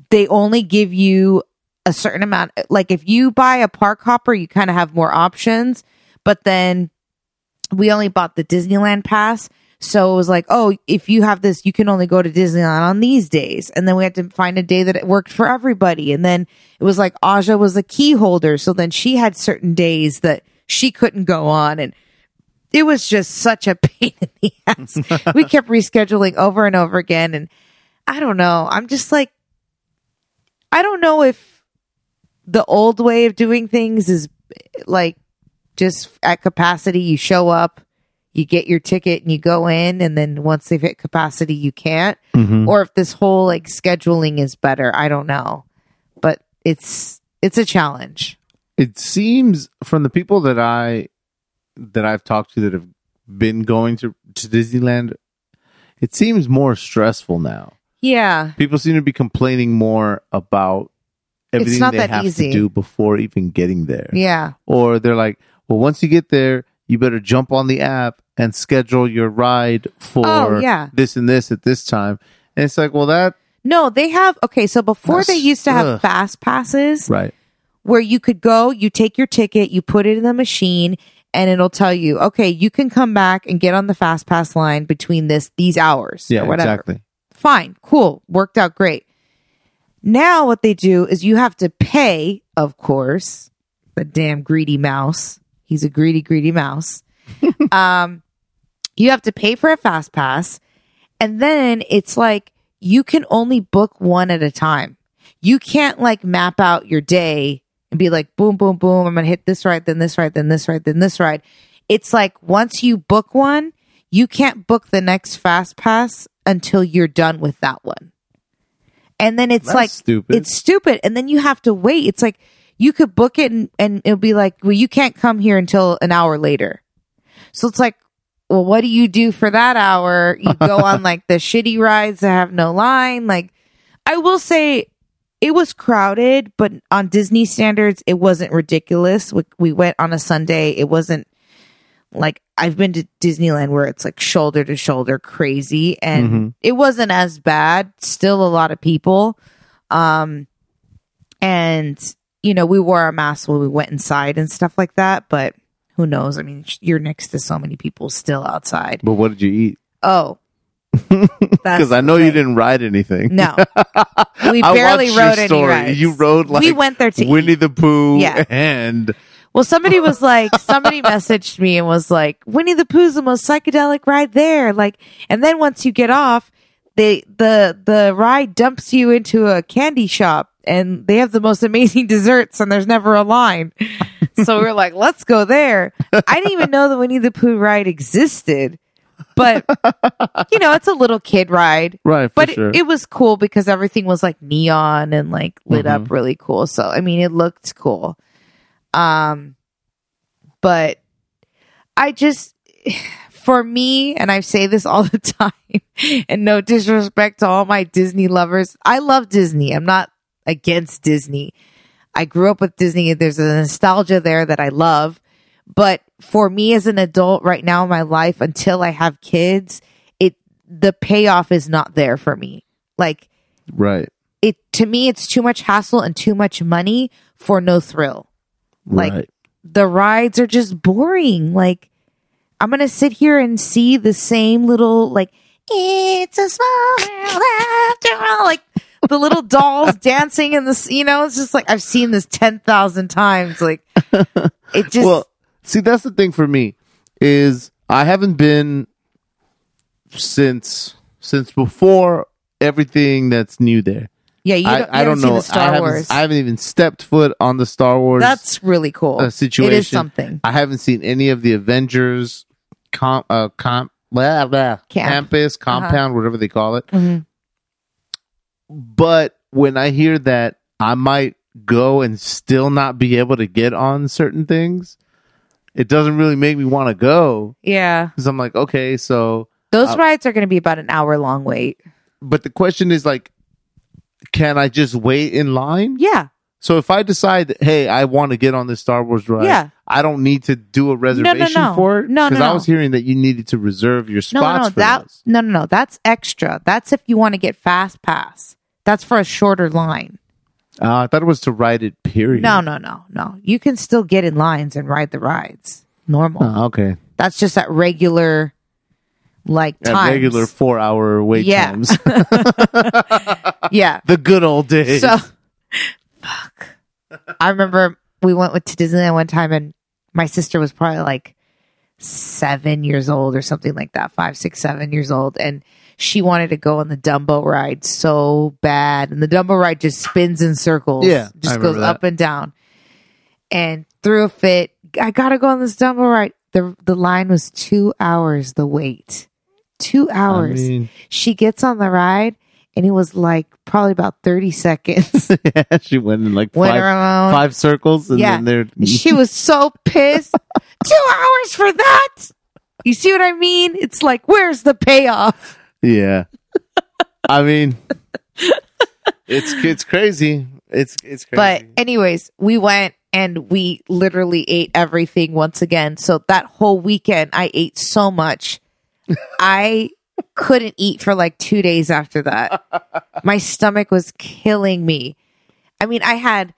they only give you a certain amount. Like if you buy a park hopper, you kind of have more options, but then we only bought the Disneyland pass. So it was like, oh, if you have this, you can only go to Disneyland on these days. And then we had to find a day that it worked for everybody. And then it was like Aja was a key holder. So then she had certain days that she couldn't go on. And it was just such a pain in the ass. we kept rescheduling over and over again. And I don't know. I'm just like, I don't know if the old way of doing things is like just at capacity, you show up, you get your ticket and you go in, and then once they've hit capacity, you can't. Mhm. Or if this whole like scheduling is better, I don't know. But it's it's a challenge. It seems from the people that I that I've talked to that have been going to to Disneyland, it seems more stressful now. Yeah. People seem to be complaining more about everything not they that have easy. to do before even getting there. Yeah. Or they're like, well, once you get there, you better jump on the app and schedule your ride for Oh, yeah. this and this at this time. And it's like, well, that No, they have okay, so before they used to have ugh. fast passes right. where you could go, you take your ticket, you put it in the machine, and it'll tell you, okay, you can come back and get on the fast pass line between this these hours. Yeah, or whatever. exactly. Fine, cool, worked out great. Now what they do is you have to pay, of course, the damn greedy mouse. He's a greedy, greedy mouse. um, you have to pay for a fast pass, and then it's like you can only book one at a time. You can't like map out your day and be like, boom, boom, boom. I'm gonna hit this ride, then this ride, then this ride, then this ride. It's like once you book one, you can't book the next fast pass until you're done with that one. And then it's That's like stupid. it's stupid. And then you have to wait. It's like you could book it and, and it'll be like, well, you can't come here until an hour later. So it's like, well, what do you do for that hour? You go on like the shitty rides that have no line. Like, I will say, it was crowded, but on Disney standards, it wasn't ridiculous. We, we went on a Sunday. It wasn't like I've been to Disneyland where it's like shoulder to shoulder crazy and Mhm. it wasn't as bad. Still a lot of people. Um, and you know, we wore our masks when we went inside and stuff like that, but who knows? I mean, you're next to so many people still outside. But what did you eat? Oh, Because I know you didn't ride anything. No, we barely rode any rides. You rode like we went there to eat. Winnie the Pooh Yeah. and Well, somebody was like, somebody messaged me and was like, Winnie the Pooh's the most psychedelic ride there. Like, and then once you get off, they, the, the ride dumps you into a candy shop and they have the most amazing desserts and there's never a line. So we are like, let's go there. I didn't even know the Winnie the Pooh ride existed, but you know, it's a little kid ride. right, for But sure. it, it was cool because everything was like neon and like lit up really cool. So I mean, it looked cool. Um, but I just, for me, and I say this all the time, and no disrespect to all my Disney lovers, I love Disney. I'm not against Disney. I grew up with Disney. There's a nostalgia there that I love. But for me as an adult right now in my life, until I have kids, it the payoff is not there for me. Like right. it to me, it's too much hassle and too much money for no thrill. Like right. the rides are just boring. Like I'm gonna sit here and see the same little like it's a small world after all. Like the little dolls dancing in this, you know, it's just like I've seen this ten thousand times. Like it just well, see, that's the thing for me is I haven't been since since before everything that's new there. yeah. You don't, I, you I don't know. the Star I haven't, Wars. I haven't even stepped foot on the Star Wars That's really cool. uh, situation. It is something. I haven't seen any of the Avengers comp, uh, comp, blah, blah, Camp. campus, compound, whatever they call it. Mhm. But when I hear that I might go and still not be able to get on certain things, it doesn't really make me want to go Yeah, because I'm like, okay, so. those Uh, rides are going to be about an hour long wait. But the question is like, can I just wait in line? Yeah, So if I decide, that, hey, I want to get on this Star Wars ride, Yeah. I don't need to do a reservation no. for it. No, no, because I was hearing that you needed to reserve your no, spots no, no. for That those. no, no, no. That's extra. That's if you want to get fast pass. That's for a shorter line. Uh, I thought it was to ride it. Period. No, no, no, no. You can still get in lines and ride the rides. Normal. Oh, okay. That's just at regular, like At times. regular four-hour wait Yeah. times. Yeah. the good old days. So, fuck. I remember we went with to Disneyland one time, and my sister was probably like seven years old or something like that, five, six, seven years old, and she wanted to go on the Dumbo ride so bad, and the Dumbo ride just spins in circles, Yeah, just goes that. up and down, and threw a fit. I gotta go on this Dumbo ride. the The line was two hours. The wait, two I hours. mean, she gets on the ride, and it was like probably about thirty seconds. yeah, she went in like went five, around. five circles, and Yeah. then they're She was so pissed. Two hours for that? You see what I mean? It's like, where's the payoff? yeah. I mean, it's it's crazy. It's it's crazy. But, anyways, we went and we literally ate everything once again. So, that whole weekend, I ate so much. I couldn't eat for like two days after that. My stomach was killing me. I mean, I had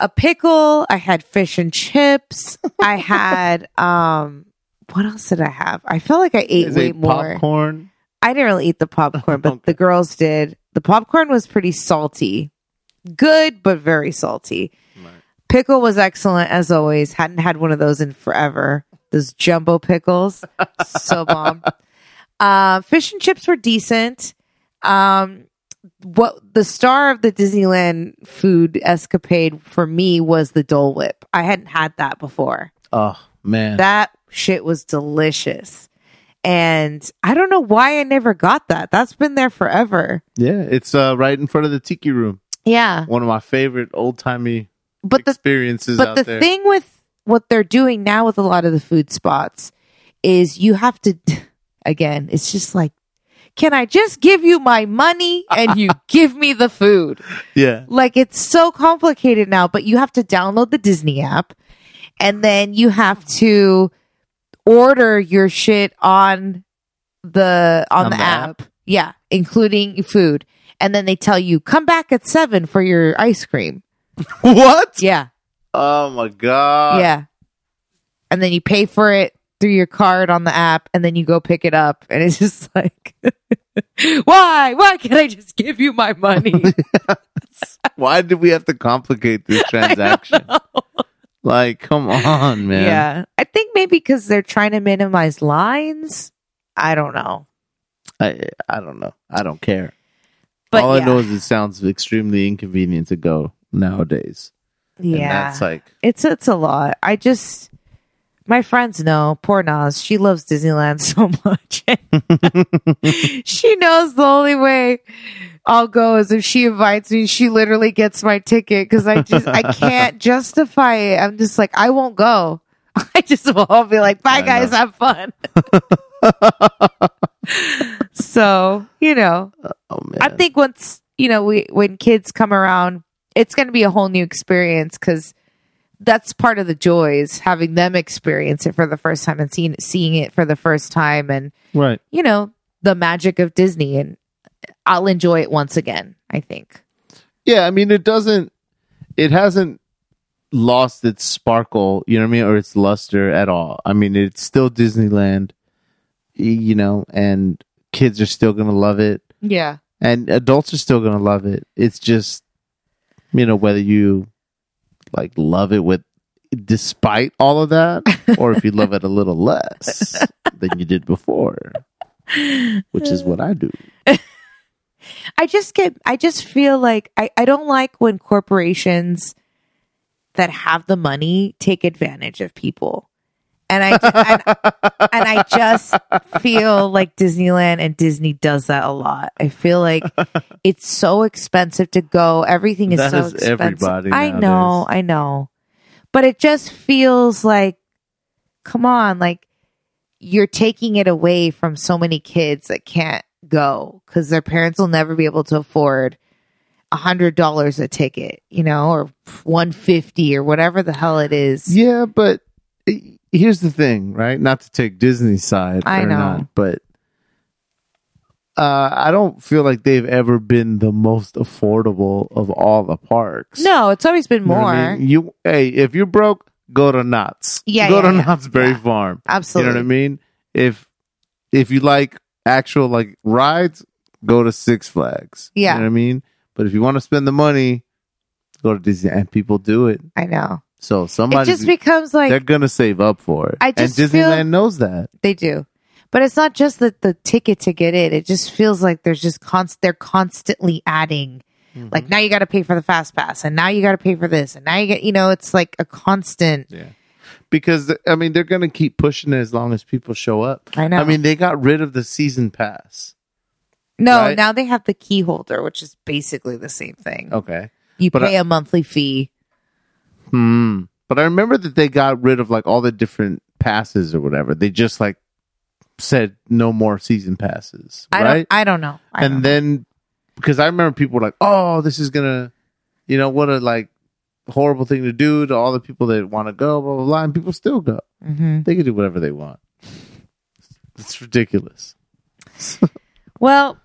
a pickle, I had fish and chips, I had um what else did I have? I felt like I ate Is way it more. popcorn. I didn't really eat the popcorn, but Okay. the girls did. The popcorn was pretty salty. Good, but very salty. Pickle was excellent as always. Hadn't had one of those in forever. Those jumbo pickles. so bomb. Uh, fish and chips were decent. Um, what the star of the Disneyland food escapade for me was the Dole Whip. I hadn't had that before. Oh man, That shit was delicious. And I don't know why I never got that. That's been there forever. yeah, it's uh, right in front of the tiki room. Yeah. One of my favorite old timey But the experiences but out the there. thing with what they're doing now with a lot of the food spots is you have to again, it's just like can I just give you my money and you give me the food? Yeah. Like it's so complicated now, but you have to download the Disney app and then you have to order your shit on the on, On the, the app. Yeah, including food. And then they tell you come back at 7 for your ice cream. What? Yeah. Oh my god. yeah. And then you pay for it through your card on the app and then you go pick it up and it's just like why? Why can't I just give you my money? Why did we have to complicate this transaction? Like, come on, man. Yeah. I think maybe because they're trying to minimize lines. I don't know. I I don't know. I don't care. But All yeah. I know is it sounds extremely inconvenient to go nowadays. And yeah. that's like it's it's a lot. I just my friends know, poor Nas, she loves Disneyland so much. she knows the only way I'll go is if she invites me. She literally gets my ticket because I just I can't justify it. I'm just like I won't go. I just will I'll be like, bye I guys, know. have fun. so you know, oh man. I think once you know we when kids come around, it's going to be a whole new experience because that's part of the joys having them experience it for the first time and seeing seeing it for the first time, and right. you know the magic of Disney. And I'll enjoy it once again. I think. Yeah, I mean it doesn't it hasn't lost its sparkle, you know what I mean, or its luster at all. I mean it's still Disneyland, you know, and kids are still going to love it Yeah. and adults are still going to love it. It's just you know whether you like love it with despite all of that or if you love it a little less than you did before, which is what I do. I just get I just feel like I, I don't like when corporations that have the money take advantage of people. And I and, and I just feel like Disneyland and Disney does that a lot. I feel like it's so expensive to go. Everything is That so is expensive. everybody I know. I know. But it just feels like come on, like you're taking it away from so many kids that can't go because their parents will never be able to afford a hundred dollars a ticket, you know, or one fifty or whatever the hell it is. Yeah, but here's the thing, right? Not to take Disney's side, I or know. not, but uh, I don't feel like they've ever been the most affordable of all the parks. No, it's always been You know more. what I mean? You, hey, if you're broke, go to Knott's. Yeah, go yeah, to yeah. Knott's Berry Yeah. Farm. Absolutely. You know what I mean? If if you like actual like rides, go to Six Flags. Yeah. you know what I mean. But if you want to spend the money, go to Disney, and people do it. I know. So It somebody just becomes like they're gonna save up for it. I just and Disneyland knows that. They do. But it's not just the, the ticket to get in. It just feels like there's just const they're constantly adding. Mm-hmm. Like now you got to pay for the fast pass and now you got to pay for this and now you get, you know, it's like a constant. Yeah. Because I mean they're gonna keep pushing it as long as people show up. I know. I mean they got rid of the season pass. No, right? now they have the key holder, which is basically the same thing. Okay. you but pay I- a monthly fee. Hmm. But I remember that they got rid of like all the different passes or whatever. They just like said no more season passes, I right? don't I don't know. I and don't then because I remember people were like, "Oh, this is gonna, you know, what a like horrible thing to do to all the people that want to go, blah blah blah." And people still go. Mhm. They can do whatever they want. It's ridiculous. Well,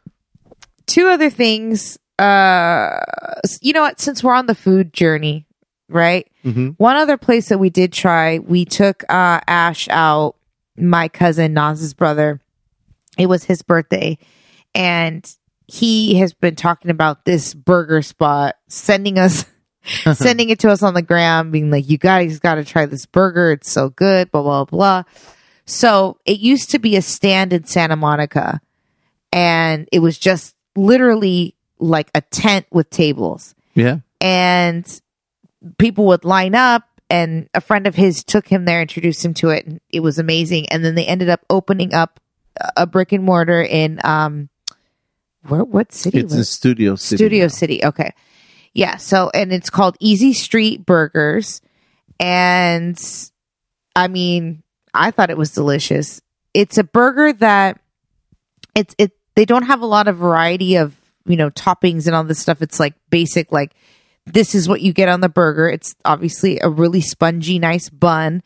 two other things. Uh, you know what? Since we're on the food journey, right? hmm One other place that we did try, we took uh, Ash out, my cousin Naz's brother. It was his birthday, and he has been talking about this burger spot, sending us, sending it to us on the gram, being like, "You guys got to try this burger. It's so good." Blah blah blah. So it used to be a stand in Santa Monica, and it was just literally like a tent with tables Yeah. and people would line up and a friend of his took him there introduced him to it and it was amazing and then they ended up opening up a brick and mortar in um where what city It's in was Studio City. Studio now. City okay yeah so and it's called Easy Street Burgers and I mean I thought it was delicious it's a burger that it's it they don't have a lot of variety of you know toppings and all this stuff. It's like basic, like this is what you get on the burger. It's obviously a really spongy, nice bun.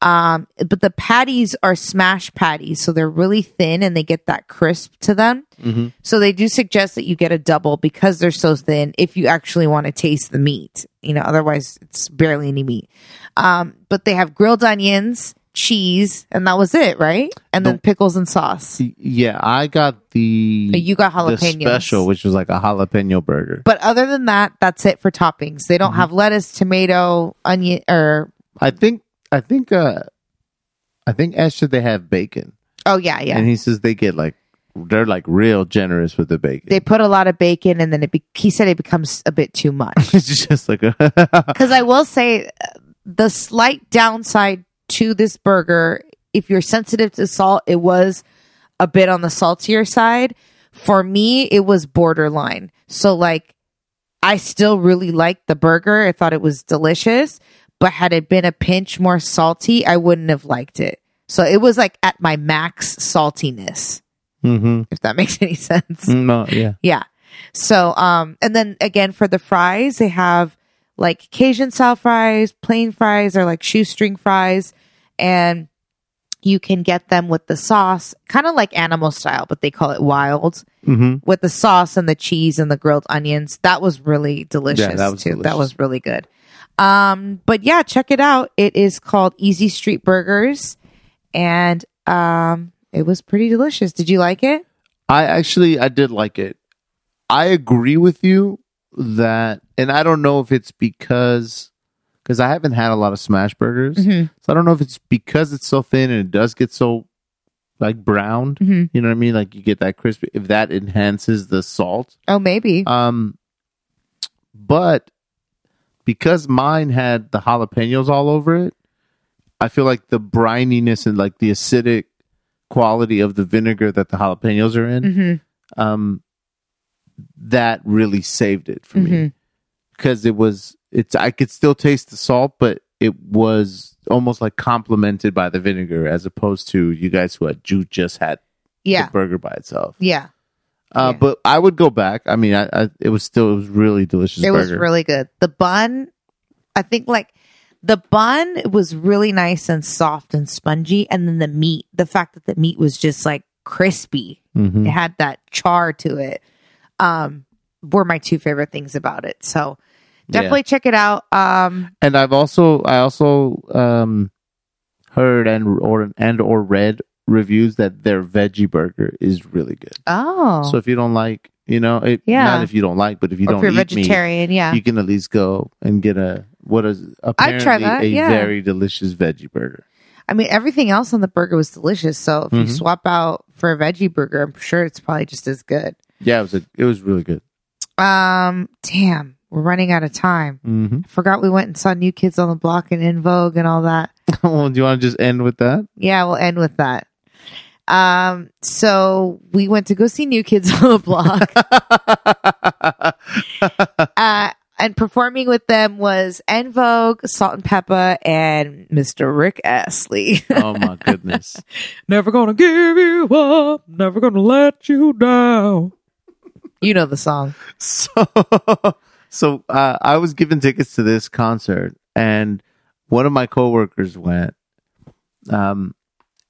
Um, but the patties are smash patties, so they're really thin and they get that crisp to them. Mm-hmm. So they do suggest that you get a double because they're so thin if you actually want to taste the meat. You know, otherwise it's barely any meat. Um, but they have grilled onions, cheese, and that was it, right? And then pickles and sauce. Yeah, I got the But you got the jalapenos. special, which was like a jalapeno burger. But other than that, that's it for toppings. They don't have lettuce, tomato, onion, or I think I think uh I think extra they have bacon, oh yeah, yeah. and he says they get like they're like real generous with the bacon. they put a lot of bacon, and then it. Be- he said it becomes a bit too much. it's just like a Because I will say, uh, the slight downside to this burger, if you're sensitive to salt, it was a bit on the saltier side. For me, it was borderline. So, like, I still really liked the burger. I thought it was delicious, but had it been a pinch more salty, I wouldn't have liked it. So it was like at my max saltiness, mm-hmm. if that makes any sense. no, yeah. Yeah. So, um, and then again for the fries, they have like Cajun style fries, plain fries, or like shoestring fries, and you can get them with the sauce, kind of like animal style, but they call it wild Mm-hmm. with the sauce and the cheese and the grilled onions. That was really delicious Yeah, that was too. That was really good. Um, but yeah, check it out. It is called Easy Street Burgers, and um, it was pretty delicious. Did you like it? I actually I did like it. I agree with you that, and I don't know if it's because because I haven't had a lot of smash burgers, Mhm. so I don't know if it's because it's so thin and it does get so like browned. Mhm. You know what I mean? Like you get that crispy. If that enhances the salt, Oh, maybe. um, but because mine had the jalapenos all over it, I feel like the brininess and like the acidic quality of the vinegar that the jalapenos are in, hmm um, that really saved it for me Mhm. because it was it's I could still taste the salt, but it was almost like complemented by the vinegar as opposed to you guys who had you just had Yeah. the burger by itself. Yeah. Uh, Yeah. But I would go back. I mean, I, I it was still it was really delicious. it was really good. The bun, I think like the bun was really nice and soft and spongy. And then the meat, the fact that the meat was just like crispy, Mhm. it had that char to it, um, were my two favorite things about it. So definitely check it out. Um, And I've also I also um heard and or and or read reviews that their veggie burger is really good. oh, So if you don't like, you know, it, Yeah. not if you don't like, but if you or don't if you're eat vegetarian, yeah. you can at least go and get a what is apparently that, a yeah. very delicious veggie burger. I mean, everything else on the burger was delicious. So if you Mhm. swap out for a veggie burger, I'm sure it's probably just as good. Yeah, it was a, it was really good. Um, damn, we're running out of time. hmm I forgot we went and saw New Kids on the Block and En Vogue and all that. well, do you want to just end with that? Yeah, we'll end with that. Um, so we went to go see New Kids on the Block. uh, and performing with them was En Vogue, Salt-N-Pepa, and Mr. Rick Astley. oh my goodness. never gonna give you up, never gonna let you down. You know the song. so so uh, I was given tickets to this concert, and one of my coworkers went, um,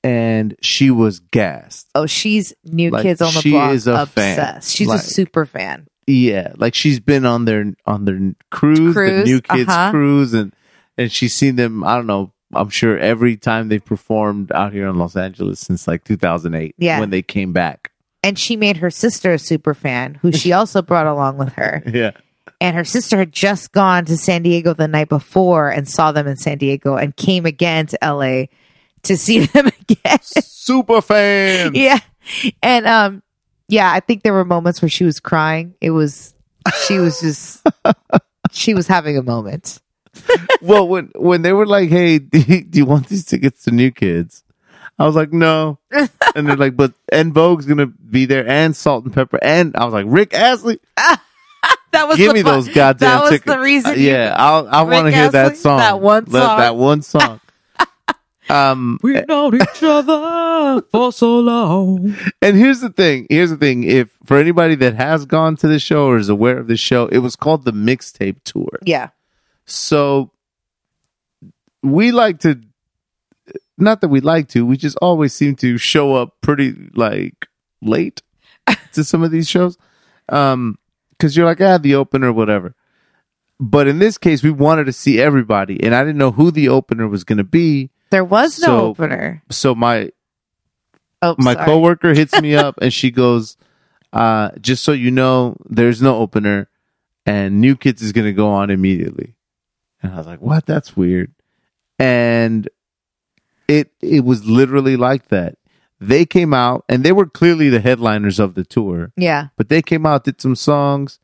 and she was gassed. Oh, she's New Like, Kids on the she Block. is a fan. obsessed. She's Like- a super fan. Yeah, like she's been on their on their cruise, Cruise, the new kids uh-huh. cruise, and and she's seen them. I don't know. I'm sure every time they've performed out here in Los Angeles since like 2008, Yeah. when they came back. And she made her sister a super fan, who she also brought along with her. Yeah, and her sister had just gone to San Diego the night before and saw them in San Diego and came again to LA to see them again. super fan. yeah. And um yeah, I think there were moments where she was crying. It was she was just she was having a moment. well, when when they were like, "Hey, do you, do you want these tickets to New Kids?" I was like, "No," and they're like, "But En Vogue's gonna be there, and Salt-N-Pepa, and I was like, Rick Astley, That was give the me fun- those goddamn That was tickets." the reason. Uh, you- yeah, I'll, I want to hear that song. That one Let- song. That one song. Um, We've known each other for so long. and here's the thing. Here's the thing. If for anybody that has gone to the show or is aware of the show, it was called the mixtape tour. Yeah. So we like to, not that we like to, we just always seem to show up pretty like late to some of these shows. Um, cause you're like, ah, the opener, whatever. But in this case, we wanted to see everybody and I didn't know who the opener was going to be. There was no So- opener. So my, Oh, my sorry. coworker hits me up and she goes, uh, just so you know, there's no opener and New Kids is going to go on immediately. And I was like, what? That's weird. And it, it was literally like that. They came out and they were clearly the headliners of the tour, Yeah. but they came out, did some songs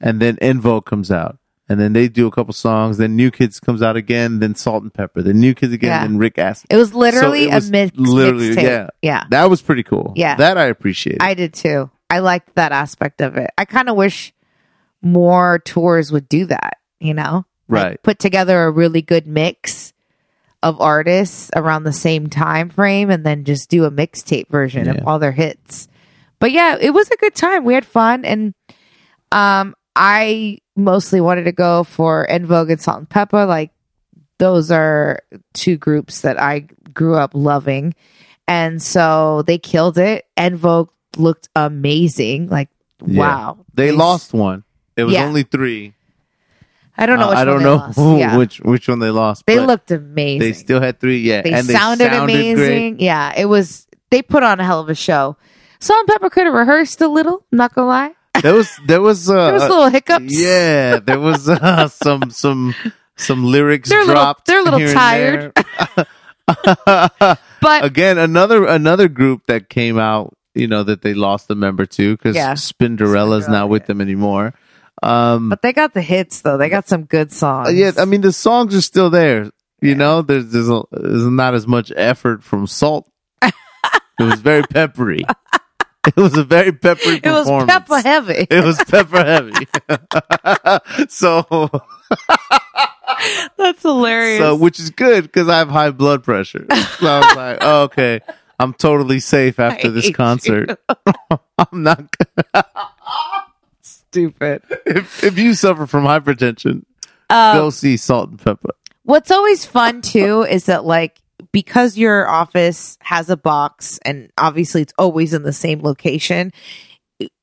and then En Vogue comes out. And then they do a couple songs. Then New Kids comes out again. Then Salt-N-Pepa. Then New Kids again. Yeah. Then Rick Astley. It was literally it was a mix literally- mixtape. yeah. Yeah. That was pretty cool. Yeah. That I appreciate. I did too. I liked that aspect of it. I kind of wish more tours would do that, you know? Like, Right. put together a really good mix of artists around the same time frame and then just do a mixtape version Yeah. of all their hits. But yeah, it was a good time. We had fun and um I mostly wanted to go for En Vogue and Salt-N-Pepa. Like those are two groups that I grew up loving. And so they killed it. En Vogue looked amazing. Like Yeah. wow. They lost one. It was Yeah. only three. I don't know Uh, which I don't one know they lost. who, Yeah. which which one they lost. they looked amazing. They still had three. Yeah, They and sounded, they sounded amazing. Great. Yeah, it was. They put on a hell of a show. Salt-N-Pepa could have rehearsed a little. Not gonna lie. There was there was uh, There was little hiccups. yeah there was uh, some some some lyrics They're a little- dropped. they're a little tired. but Again, another another group that came out. You know that they lost a member to because Yeah. Spinderella's not with yeah. them anymore. Um, but they got the hits though. They got some good songs. Uh, yeah, I mean the songs are still there. You know, there's there's, a, there's not as much effort from Salt. it was very peppery. It was a very peppery it was pepper heavy. It was pepper heavy. so That's hilarious. so which is good because I have high blood pressure. So I was like, oh, okay, I'm totally safe after I this concert. I'm not. Stupid. If if you suffer from hypertension, Um, go see Salt-N-Pepa. What's always fun too is that like because your office has a box and obviously it's always in the same location,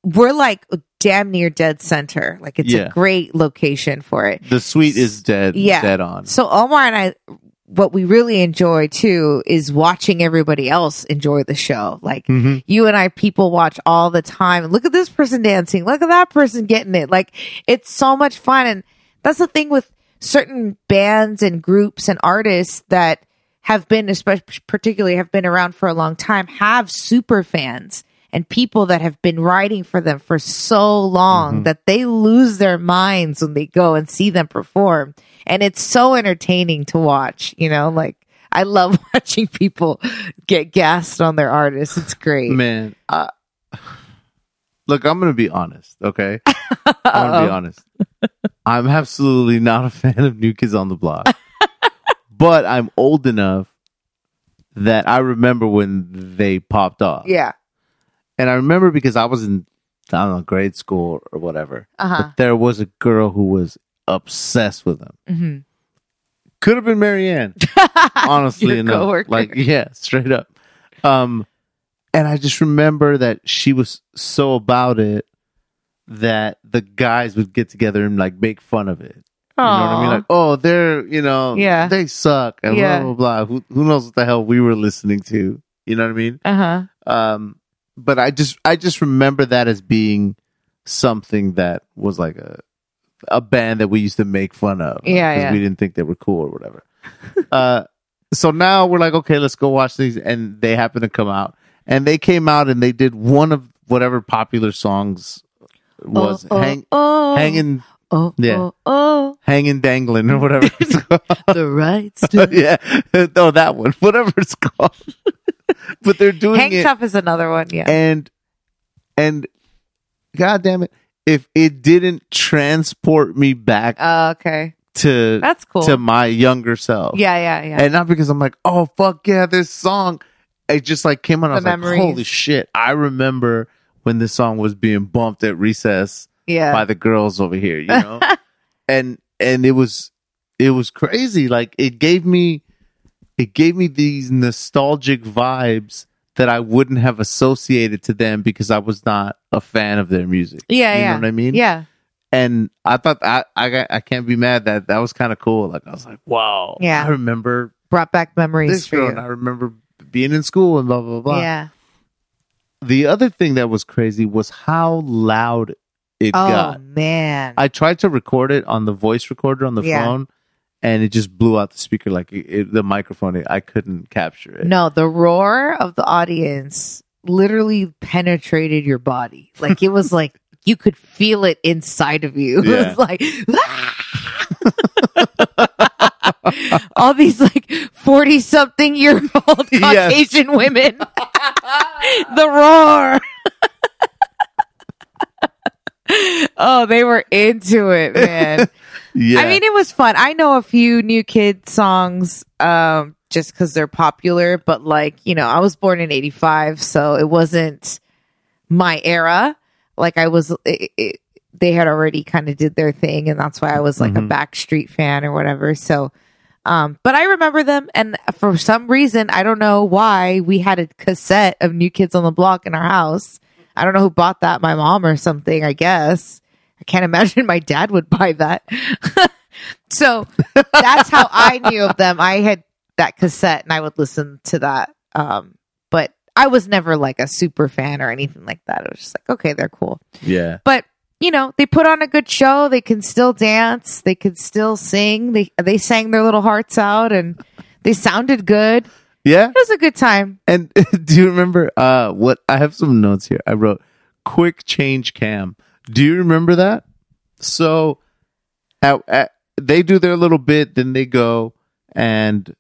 we're like damn near dead center. Like it's Yeah. a great location for it. The suite is dead. Yeah. dead on. So Omar and I what we really enjoy too is watching everybody else enjoy the show. Like Mhm. you and I people watch all the time. Look at this person dancing. Look at that person getting it. Like it's so much fun. And that's the thing with certain bands and groups and artists that have been, especially particularly have been around for a long time, have super fans and people that have been writing for them for so long mm-hmm. that they lose their minds when they go and see them perform. And it's so entertaining to watch, you know, like I love watching people get gassed on their artists. It's great. Man, I, look, I'm going to be honest, okay? I'm going to be honest. I'm absolutely not a fan of New Kids on the Block. but I'm old enough that I remember when they popped off. Yeah. And I remember because I was in, I don't know, grade school or whatever. Uh huh. But there was a girl who was obsessed with them. hmm Could have been Marianne. honestly Your enough. coworker. Like, yeah, straight up. Um, and I just remember that she was so about it that the guys would get together and like make fun of it. You know what I mean? Like, oh, they're, you know, Yeah. they suck and Yeah. blah, blah, blah. Who, who knows what the hell we were listening to? You know what I mean? Uh huh. Um, but I just, I just remember that as being something that was like a, a band that we used to make fun of. Yeah, 'cause yeah. We didn't think they were cool or whatever. uh, so now we're like, okay, let's go watch these. And they happen to come out. And they came out and they did one of whatever popular songs was oh, hang, oh, hanging, Oh, Yeah. oh, oh, hanging, dangling, or whatever it's called. the right oh, stuff. yeah. No, oh, that one, whatever it's called. but they're doing Hang it. tough is another one. Yeah. and and god damn it if it didn't transport me back Oh, okay. to That's cool. to my younger self. yeah, yeah, yeah. And not because I'm like, oh fuck yeah, this song. It just like came on. I was memories. like, holy shit! I remember when this song was being bumped at recess yeah. by the girls over here, you know, and and it was it was crazy. Like it gave me it gave me these nostalgic vibes that I wouldn't have associated to them because I was not a fan of their music. yeah, you yeah. know what I mean? Yeah. and I thought I I got- I can't be mad that that was kind of cool. Like I was like, wow, Yeah. I remember Brought back memories this for girl, you. and I remember being in school and blah blah blah. Yeah. The other thing that was crazy was how loud it Oh got. man. I tried to record it on the voice recorder on the Yeah. phone, and it just blew out the speaker like it, it- the microphone. I couldn't capture it. no, the roar of the audience literally penetrated your body. Like it was like you could feel it inside of you. It was like ah! all these like 40 something year old Yes. Caucasian women. the roar. oh, they were into it, man. Yeah, I mean, it was fun. I know a few new kid songs, um, just because they're popular, but like, you know, I was born in 85, so it wasn't my era. Like, I was, it, it, they had already kind of did their thing, and that's why I was like Mhm. a Backstreet fan or whatever. So, um, but I remember them, and for some reason, I don't know why, we had a cassette of New Kids on the Block in our house. I don't know who bought that, my mom or something, I guess. I can't imagine my dad would buy that. so that's how I knew of them. I had that cassette and I would listen to that. Um, but I was never like a super fan or anything like that. It was just like, okay, they're cool. yeah, But you know, they put on a good show. They can still dance. They could still sing. They they sang their little hearts out and they sounded good. Yeah. It was a good time. And do you remember uh what I have some notes here. I wrote quick change cam. Do you remember that? So at, at, they do their little bit, then they go and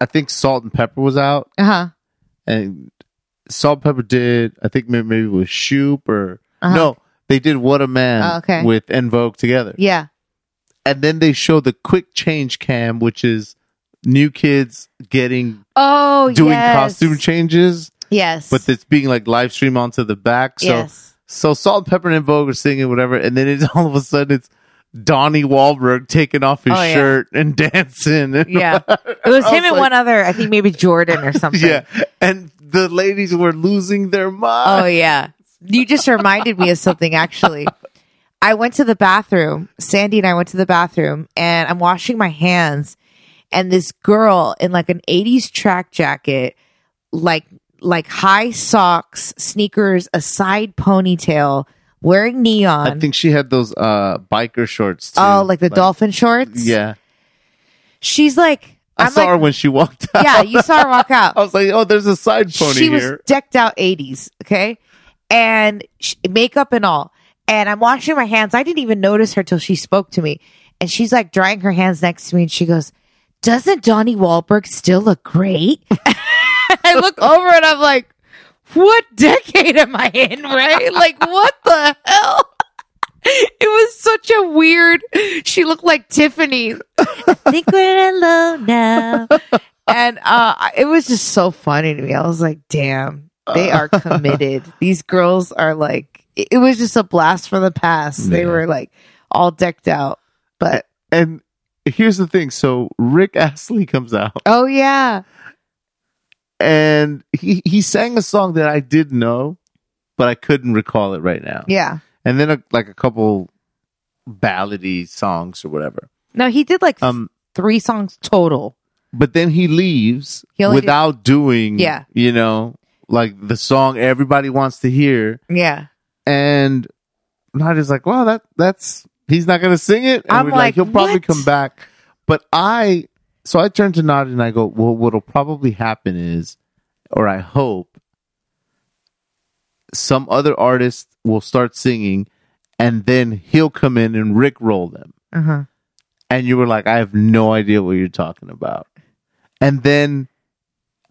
I think Salt-N-Pepa was out Uh huh. and Salt-N-Pepa did I think maybe, maybe it was Shoop or Uh-huh. no, they did What a Man Oh, okay. with En Vogue together. Yeah. And then they show the quick change cam, which is new kids getting Oh, doing yes. costume changes Yes. but it's being like live stream onto the back. So yes. so Salt, Pepper, and Vogue are singing whatever, and then it's all of a sudden it's Donnie Wahlberg taking off his Oh, yeah. shirt and dancing. And Yeah. It was him and like- one other, I think maybe Jordan or something. Yeah, and the ladies were losing their mind. Oh yeah. You just reminded me of something actually. I went to the bathroom. Sandy and I went to the bathroom and I'm washing my hands and this girl in like an 80s track jacket, like like high socks, sneakers, a side ponytail, wearing neon. I think she had those uh biker shorts. Too. oh, like the dolphin shorts? Yeah, She's like I I'm saw like, her when she walked out. Yeah, you saw her walk out. I was like, oh, there's a side pony she was here. decked out 80s okay and sh- makeup and all and i'm washing my hands i didn't even notice her till she spoke to me and she's like drying her hands next to me and she goes doesn't donnie Wahlberg still look great? I look over and i'm like what decade am i in right? Like what the hell? It was such a weird she looked like tiffany. I think we're alone now. And uh it was just so funny to me. I was like damn they are committed. These girls are like it it was just a blast from the past. They were like all decked out. But And here's the thing: so Rick Astley comes out. oh yeah and he he sang a song that I did know, but I couldn't recall it right now. yeah And then a, like a couple ballady songs or whatever. no he did like Um, three songs total but then he leaves He without doing, Yeah. you know, like the song everybody wants to hear. yeah And Nadia's like, well, that that's he's not gonna sing it. And I'm we're like, he'll probably what? come back. But I so I turn to Nadia and I go, well, what'll probably happen is, or I hope, some other artist will start singing, and then he'll come in and Rick roll them. uh-huh And you were like, I have no idea what you're talking about. And then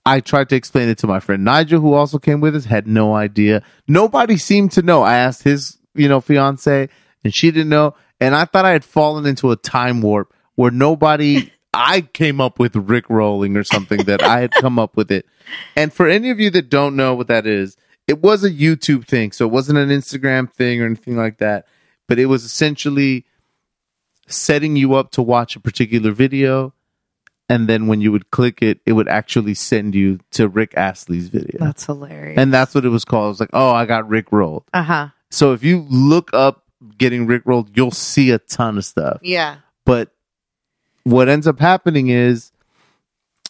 I tried to explain it to my friend Nigel, who also came with us, had no idea. Nobody seemed to know. I asked his, you know, fiance, and she didn't know. And I thought I had fallen into a time warp where nobody. I came up with Rick rolling or something that I had come up with it. And for any of you that don't know what that is, it was a YouTube thing. So it wasn't an Instagram thing or anything like that. But it was essentially setting you up to watch a particular video. And then when you would click it, it would actually send you to Rick Astley's video. That's hilarious. and that's what it was called. It was like, oh, I got Rick rolled. uh huh. So if you look up getting Rick rolled, you'll see a ton of stuff. Yeah. But what ends up happening is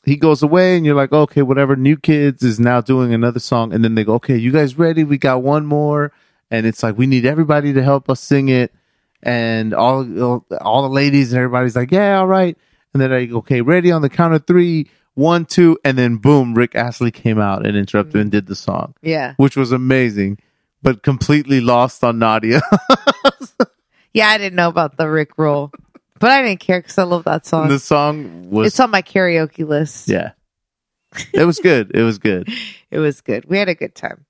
he goes away and you're like, okay, whatever. New Kids is now doing another song. And then they go, okay, you guys ready? We got one more. And it's like, we need everybody to help us sing it. And all, all the ladies and everybody's like, yeah, all right. And then I go, okay, ready on the count of three, one, two. And then boom, Rick Astley came out and interrupted mm-hmm. and did the song, Yeah. which was amazing, but completely lost on Nadia. Yeah. I didn't know about the Rick roll, but I didn't care because I love that song. the song was, it's on my karaoke list. yeah, it was good. It was good. It was good. We had a good time.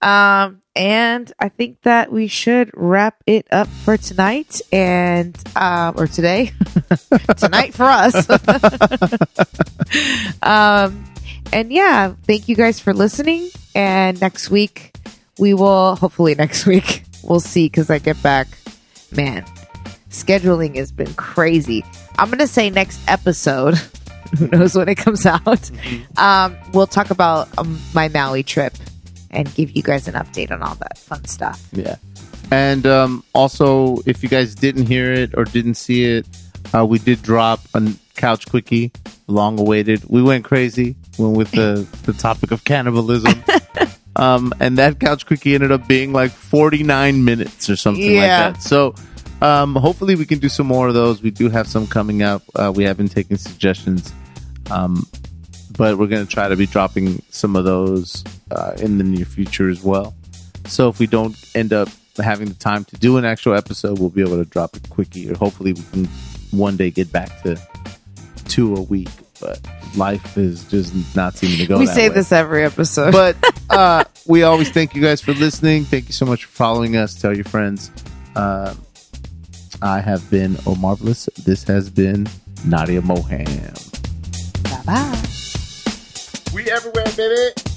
Um, and I think that we should wrap it up for tonight and uh, or today, tonight for us. um, and yeah, thank you guys for listening. And next week we will hopefully next week we'll see because I get back. Man, scheduling has been crazy. I'm gonna say next episode. Who knows when it comes out? Um, we'll talk about um, my Maui trip and give you guys an update on all that fun stuff. Yeah. And um, also, if you guys didn't hear it or didn't see it, uh, we did drop a couch quickie, long awaited. We went crazy, went with the, the topic of cannibalism. um, and that couch quickie ended up being like 49 minutes or something Yeah. like that. So um, hopefully we can do some more of those. We do have some coming up. Uh, we have been taking suggestions. Um, but we're going to try to be dropping some of those uh, in the near future as well. So if we don't end up having the time to do an actual episode, we'll be able to drop a quickie, or hopefully we can one day get back to two a week. But life is just not seeming to go. we that say way. this every episode. but uh, we always thank you guys for listening. Thank you so much for following us. Tell your friends. Uh, I have been Oh Marvelous. This has been Nadia Moham. bye bye. We everywhere, baby.